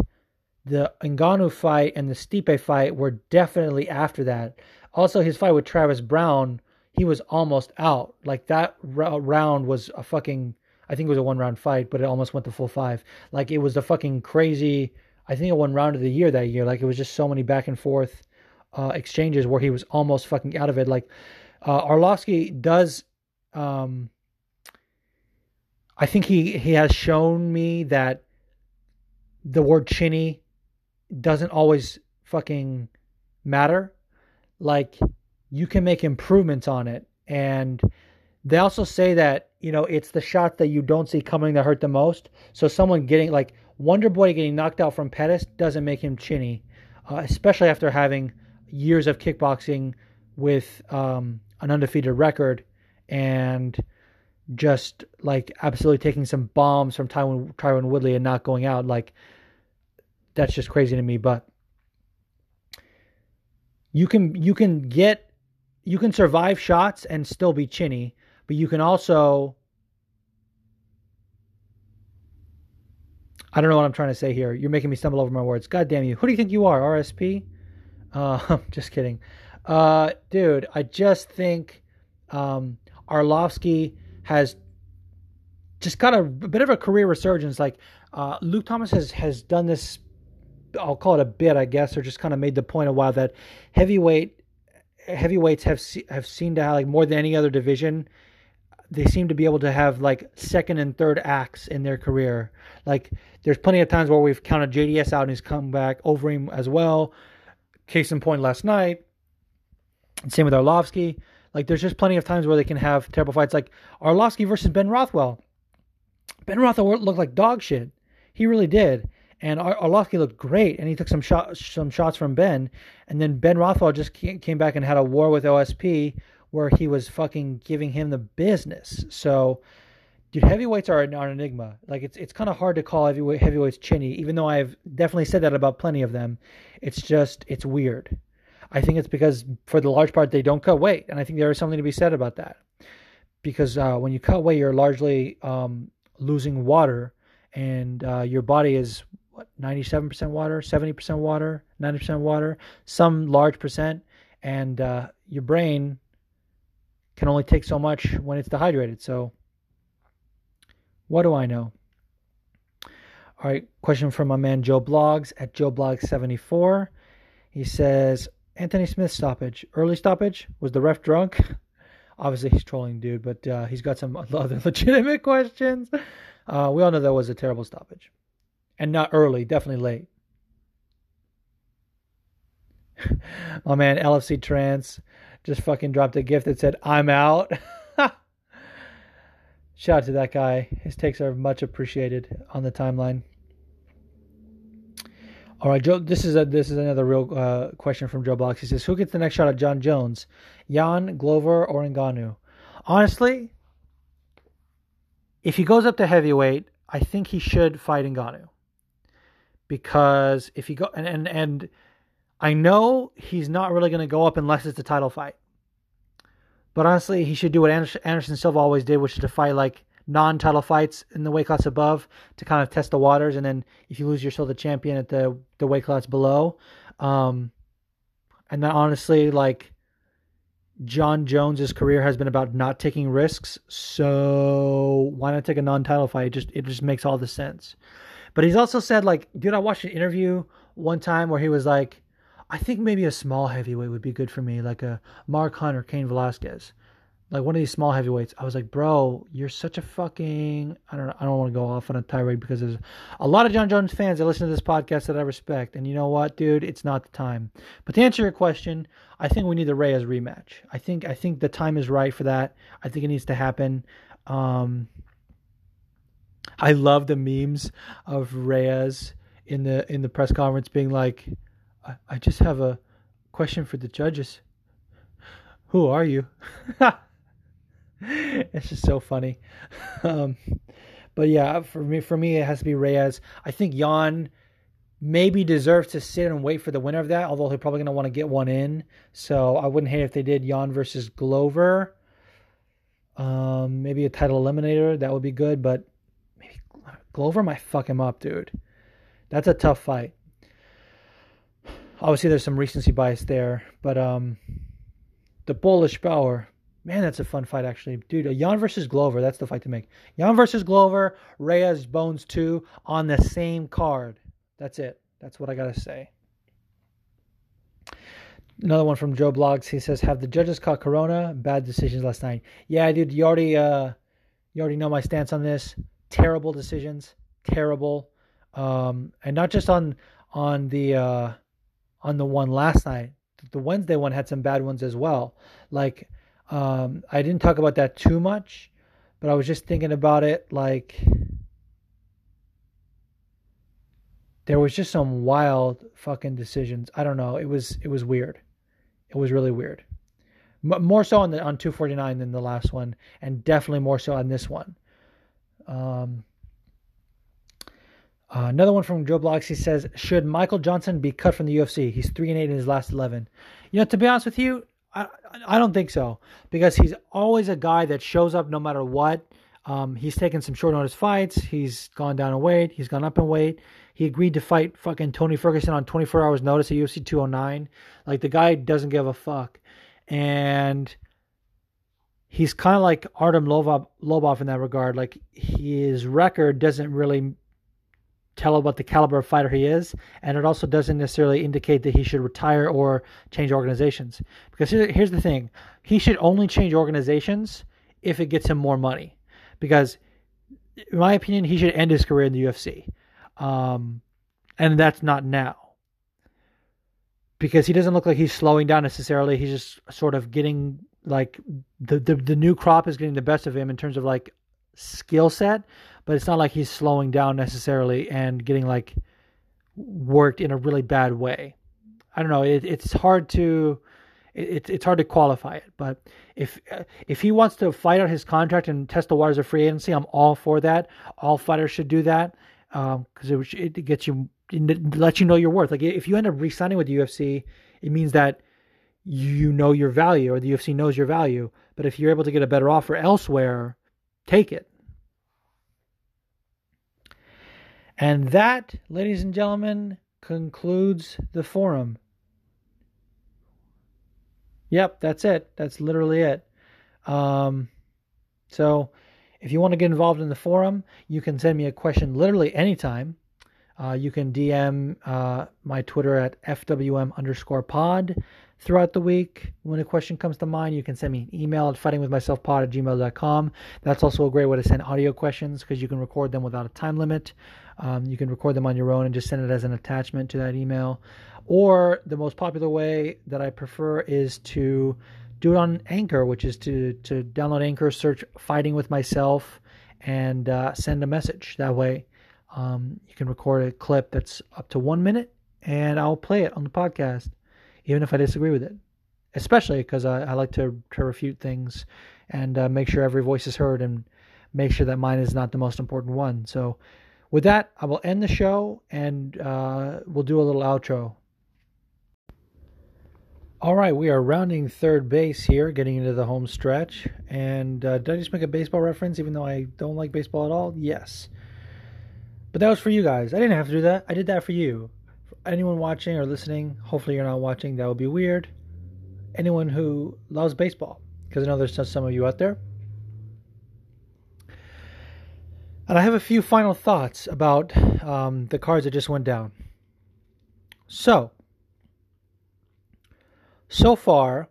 the Ngannou fight and the Stipe fight were definitely after that. Also, his fight with Travis Browne, he was almost out. Like that round was a fucking I think it was a one round fight, but it almost went to full five. Like it was the fucking crazy. I think a one round of the year that year. Like it was just so many back and forth uh, exchanges where he was almost fucking out of it. Like uh, Arlovsky does. Um, I think he he has shown me that the word chinny doesn't always fucking matter. Like you can make improvements on it and they also say that you know it's the shot that you don't see coming that hurt the most. So someone getting like Wonder Boy getting knocked out from Pettis doesn't make him chinny, uh, especially after having years of kickboxing with um, an undefeated record and just like absolutely taking some bombs from Tyron Tyron Woodley and not going out. Like that's just crazy to me. But you can you can get you can survive shots and still be chinny but you can also I don't know what I'm trying to say here. You're making me stumble over my words. God damn you. Who do you think you are? RSP? Uh, just kidding. Uh, dude, I just think um, Arlovsky has just got a, a, bit of a career resurgence. Like uh, Luke Thomas has has done this. I'll call it a bit, I guess, or just kind of made the point a while that heavyweight heavyweights have have seen to have like more than any other division they seem to be able to have like second and third acts in their career. Like there's plenty of times where we've counted JDS out and he's come back Overeem as well. Case in point last night. Same with Arlovsky. Like there's just plenty of times where they can have terrible fights. Like Arlovsky versus Ben Rothwell. Ben Rothwell looked like dog shit. He really did. And Ar- Arlovsky looked great, and he took some shots, some shots from Ben, and then Ben Rothwell just came back and had a war with OSP, where he was fucking giving him the business. So, dude, heavyweights are an, are an enigma. Like it's it's kind of hard to call heavyweight, heavyweights chinny, even though I've definitely said that about plenty of them. It's just it's weird. I think it's because for the large part they don't cut weight, and I think there is something to be said about that. Because uh, when you cut weight, you're largely um, losing water, and uh, your body is what 97% water, 70% water, 90% water, some large percent, and uh, your brain can only take so much when it's dehydrated. So, what do I know? All right, question from my man Joe Blogs at Joe Blogs 74. He says Anthony Smith stoppage, early stoppage. Was the ref drunk? Obviously, he's trolling, dude, but uh, he's got some other legitimate questions. Uh, we all know that was a terrible stoppage, and not early, definitely late. my man LFC Trance just fucking dropped a gift that said, I'm out. Shout out to that guy. His takes are much appreciated on the timeline. All right, Joe. This is a this is another real uh, question from Joe Blogs. He says, "Who gets the next shot at Jon Jones, Jan Glover, or Ngannou?" Honestly, if he goes up to heavyweight, I think he should fight Ngannou because if he go and and, and I know he's not really going to go up unless it's a title fight. But honestly, he should do what Anderson Silva always did, which is to fight like non-title fights in the weight class above to kind of test the waters, and then if you lose, you're still the champion at the the weight class below. Um, and then honestly, like Jon Jones's career has been about not taking risks, so why not take a non-title fight? It just it just makes all the sense. But he's also said like, dude, I watched an interview one time where he was like, I think maybe a small heavyweight would be good for me, like a Mark Hunt or Cain Velasquez like one of these small heavyweights. I was like, bro, you're such a fucking. I don't. I don't want to go off on a tirade because there's a lot of Jon Jones fans that listen to this podcast that I respect, and you know what, dude, it's not the time. But to answer your question, I think we need the Reyes rematch. I think. I think the time is right for that. I think it needs to happen. Um, I love the memes of Reyes in the in the press conference being like, I, I just have a question for the judges. Who are you? it's just so funny. Um, but yeah, for me, for me, it has to be Reyes. I think Jan maybe deserves to sit and wait for the winner of that, although he's probably going to want to get one in. So I wouldn't hate if they did Jan versus Glover. Um, maybe a title eliminator that would be good, but Glover might fuck him up, dude. That's a tough fight. Obviously, there's some recency bias there, but um, the Polish Power Man, that's a fun fight, actually. Dude, Jan versus Glover, that's the fight to make. Jan versus Glover, Reyes Bones 2 on the same card. That's it. That's what I got to say. Another one from Joe Blogs. He says, "Have the judges caught Corona? Bad decisions last night." Yeah, dude. You already, uh, you already know my stance on this. Terrible decisions. Terrible. Um, and not just on on the uh, on the one last night. The Wednesday one had some bad ones as well. Like um, I didn't talk about that too much, but I was just thinking about it like there was just some wild fucking decisions. I don't know. It was it was weird. It was really weird. More so on the on 249 than the last one, and definitely more so on this one. Um, uh, another one from Joe Bloggs. He says, "Should Michael Johnson be cut from the UFC? He's three and eight in his last eleven. You know, to be honest with you, I, I don't think so because he's always a guy that shows up no matter what. Um, he's taken some short notice fights. He's gone down in weight. He's gone up in weight. He agreed to fight fucking Tony Ferguson on 24 hours notice at UFC 209. Like the guy doesn't give a fuck, and he's kind of like Artem Lobov, Lobov in that regard. Like his record doesn't really tell about the caliber of fighter he is, and it also doesn't necessarily indicate that he should retire or change organizations. Because here's the thing: he should only change organizations if it gets him more money. Because, in my opinion, he should end his career in the UFC, um, and that's not now. Because he doesn't look like he's slowing down necessarily. He's just sort of getting like the, the the new crop is getting the best of him in terms of like skill set, but it's not like he's slowing down necessarily and getting like worked in a really bad way. I don't know. It, it's hard to it, it's hard to qualify it. But if if he wants to fight out his contract and test the waters of free agency, I'm all for that. All fighters should do that because um, it, it gets you it lets you know your worth. Like if you end up re-signing with the UFC, it means that you know your value or the UFC knows your value. But if you're able to get a better offer elsewhere, take it. And that, ladies and gentlemen, concludes the forum. Yep, that's it. That's literally it. Um, so, if you want to get involved in the forum, you can send me a question literally anytime. Uh, you can DM uh, my Twitter at FWM underscore pod throughout the week. When a question comes to mind, you can send me an email at fightingwithmyselfpod at gmail.com. That's also a great way to send audio questions because you can record them without a time limit. Um, you can record them on your own and just send it as an attachment to that email. Or the most popular way that I prefer is to do it on Anchor, which is to, to download Anchor, search Fighting with Myself, and uh, send a message. That way, um, you can record a clip that's up to one minute, and I'll play it on the podcast even if I disagree with it. Especially because I, I, like to, to refute things and uh, make sure every voice is heard and make sure that mine is not the most important one. So, with that, I will end the show and uh, we'll do a little outro. All right, we are rounding third base here, getting into the home stretch. And uh, did I just make a baseball reference, even though I don't like baseball at all? Yes. But that was for you guys. I didn't have to do that. I did that for you. Anyone watching or listening, hopefully you're not watching. That would be weird. Anyone who loves baseball, because I know there's some of you out there. And I have a few final thoughts about um, the cards that just went down. So, so far,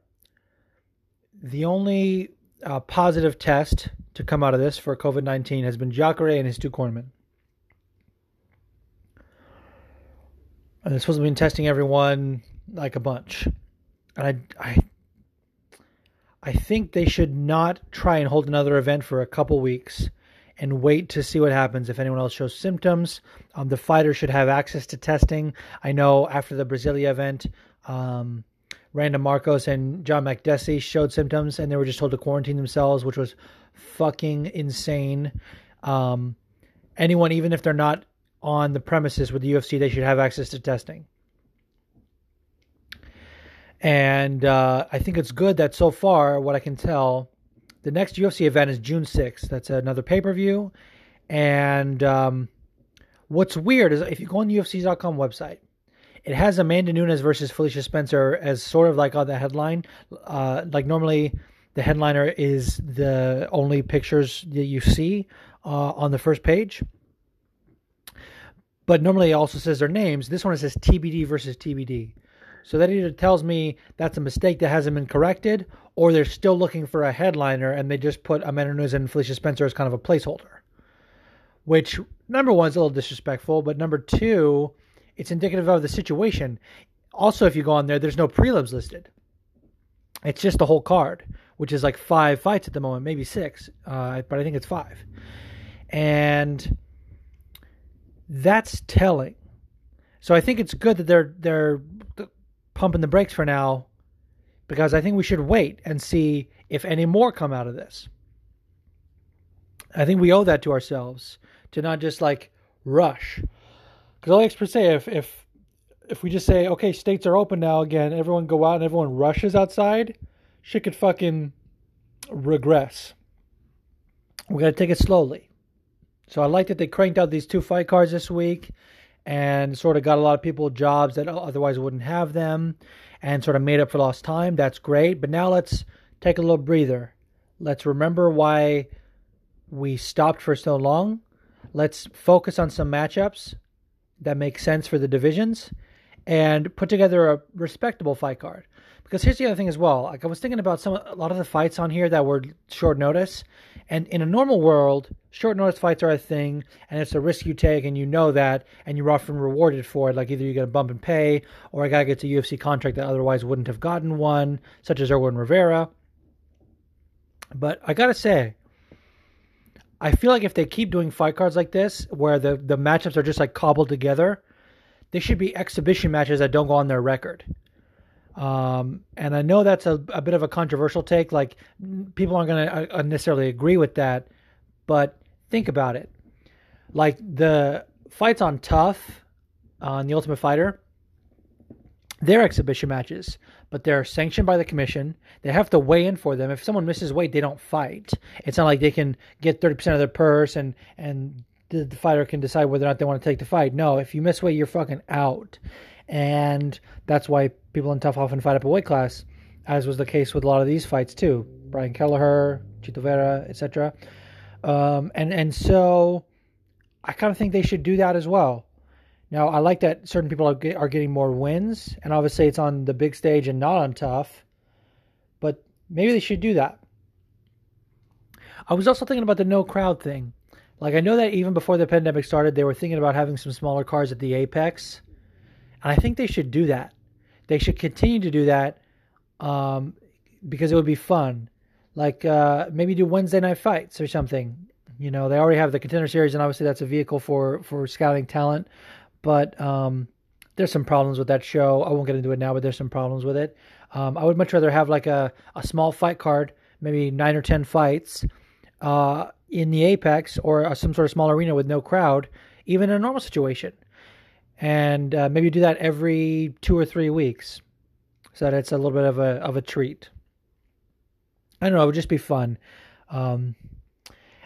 the only uh, positive test to come out of this for COVID 19 has been Jacare and his two cornermen. And they're supposed to be testing everyone like a bunch. And I, I, I think they should not try and hold another event for a couple weeks and wait to see what happens if anyone else shows symptoms. Um, the fighter should have access to testing. I know after the Brasilia event, um, Randa Markos and John Makdessi showed symptoms and they were just told to quarantine themselves, which was fucking insane. Um, anyone, even if they're not on the premises with the UFC, they should have access to testing. And uh, I think it's good that so far, what I can tell, the next UFC event is June 6th. That's another pay per view. And um, what's weird is if you go on the UFC.com website, it has Amanda Nunes versus Felicia Spencer as sort of like on the headline. Uh, like normally, the headliner is the only pictures that you see uh, on the first page. But normally, it also says their names. This one says TBD versus TBD. So that either tells me that's a mistake that hasn't been corrected, or they're still looking for a headliner and they just put Amanda Nunes and Felicia Spencer as kind of a placeholder. Which number one is a little disrespectful, but number two, it's indicative of the situation. Also, if you go on there, there's no prelims listed. It's just the whole card, which is like five fights at the moment, maybe six, uh, but I think it's five. And that's telling. So I think it's good that they're they're pumping the brakes for now, because I think we should wait and see if any more come out of this. I think we owe that to ourselves to not just like rush because all experts say if if if we just say okay, states are open now again, everyone go out and everyone rushes outside, shit could fucking regress. We got to take it slowly. So I like that they cranked out these two fight cards this week and sort of got a lot of people jobs that otherwise wouldn't have them and sort of made up for lost time. That's great. But now let's take a little breather. Let's remember why we stopped for so long. Let's focus on some matchups that make sense for the divisions and put together a respectable fight card. Because here's the other thing as well. Like I was thinking about some a lot of the fights on here that were short notice, and in a normal world, short notice fights are a thing, and it's a risk you take, and you know that, and you're often rewarded for it. Like either you get a bump in pay, or a guy gets a UFC contract that otherwise wouldn't have gotten one, such as Erwin Rivera. But I gotta say, I feel like if they keep doing fight cards like this, where the, the matchups are just like cobbled together, they should be exhibition matches that don't go on their record. Um, and I know that's a, a, bit of a controversial take. Like people aren't going to uh, necessarily agree with that, but think about it. Like the fights on TUF, on the Ultimate Fighter, they're exhibition matches, but they're sanctioned by the commission. They have to weigh in for them. If someone misses weight, they don't fight. It's not like they can get 30% of their purse and, and the, the fighter can decide whether or not they want to take the fight. No, if you miss weight, you're fucking out. And that's why people in TUF often fight up a weight class, as was the case with a lot of these fights too. Brian Kelleher, Chito Vera, etc. Um, and and so I kind of think they should do that as well. Now, I like that certain people are, get, are getting more wins, and obviously it's on the big stage and not on TUF. but maybe they should do that. I was also thinking about the no crowd thing. Like, I know that even before the pandemic started, they were thinking about having some smaller cars at the Apex, and I think they should do that. They should continue to do that um, because it would be fun. Like, uh, maybe do Wednesday night fights or something. You know, they already have the contender series, and obviously that's a vehicle for for scouting talent but um, there's some problems with that show. I won't get into it now, but there's some problems with it. Um, I would much rather have like a, a small fight card, maybe nine or ten fights uh, in the Apex or some sort of small arena with no crowd, even in a normal situation, and uh, maybe do that every two or three weeks. so that it's a little bit of a of a treat. I don't know. It would just be fun. Um,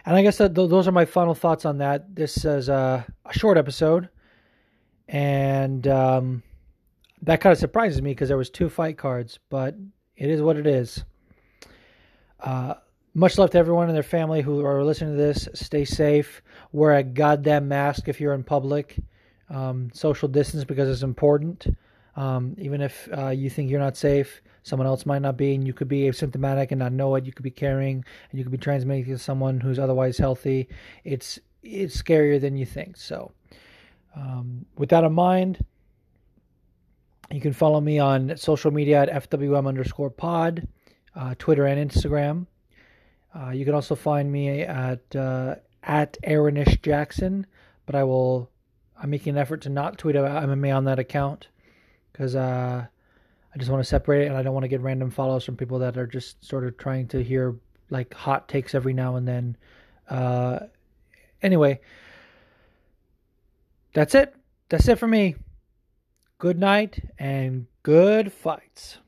and I guess that th- those are my final thoughts on that. This is a, a short episode, and um, that kind of surprises me because there was two fight cards, but it is what it is. Uh, much love to everyone and their family who are listening to this. Stay safe. Wear a goddamn mask if you're in public. Um, social distance because it's important. Um, even if uh, you think you're not safe, someone else might not be, and you could be asymptomatic and not know it. You could be carrying, and you could be transmitting to someone who's otherwise healthy. It's it's scarier than you think. So, um, with that in mind, you can follow me on social media at FWM underscore pod, uh, Twitter and Instagram. Uh, you can also find me at uh, at Aaronish Jackson, but I will. I'm making an effort to not tweet about MMA on that account because uh, I just want to separate it, and I don't want to get random follows from people that are just sort of trying to hear like hot takes every now and then. Uh, anyway, that's it. That's it for me. Good night and good fights.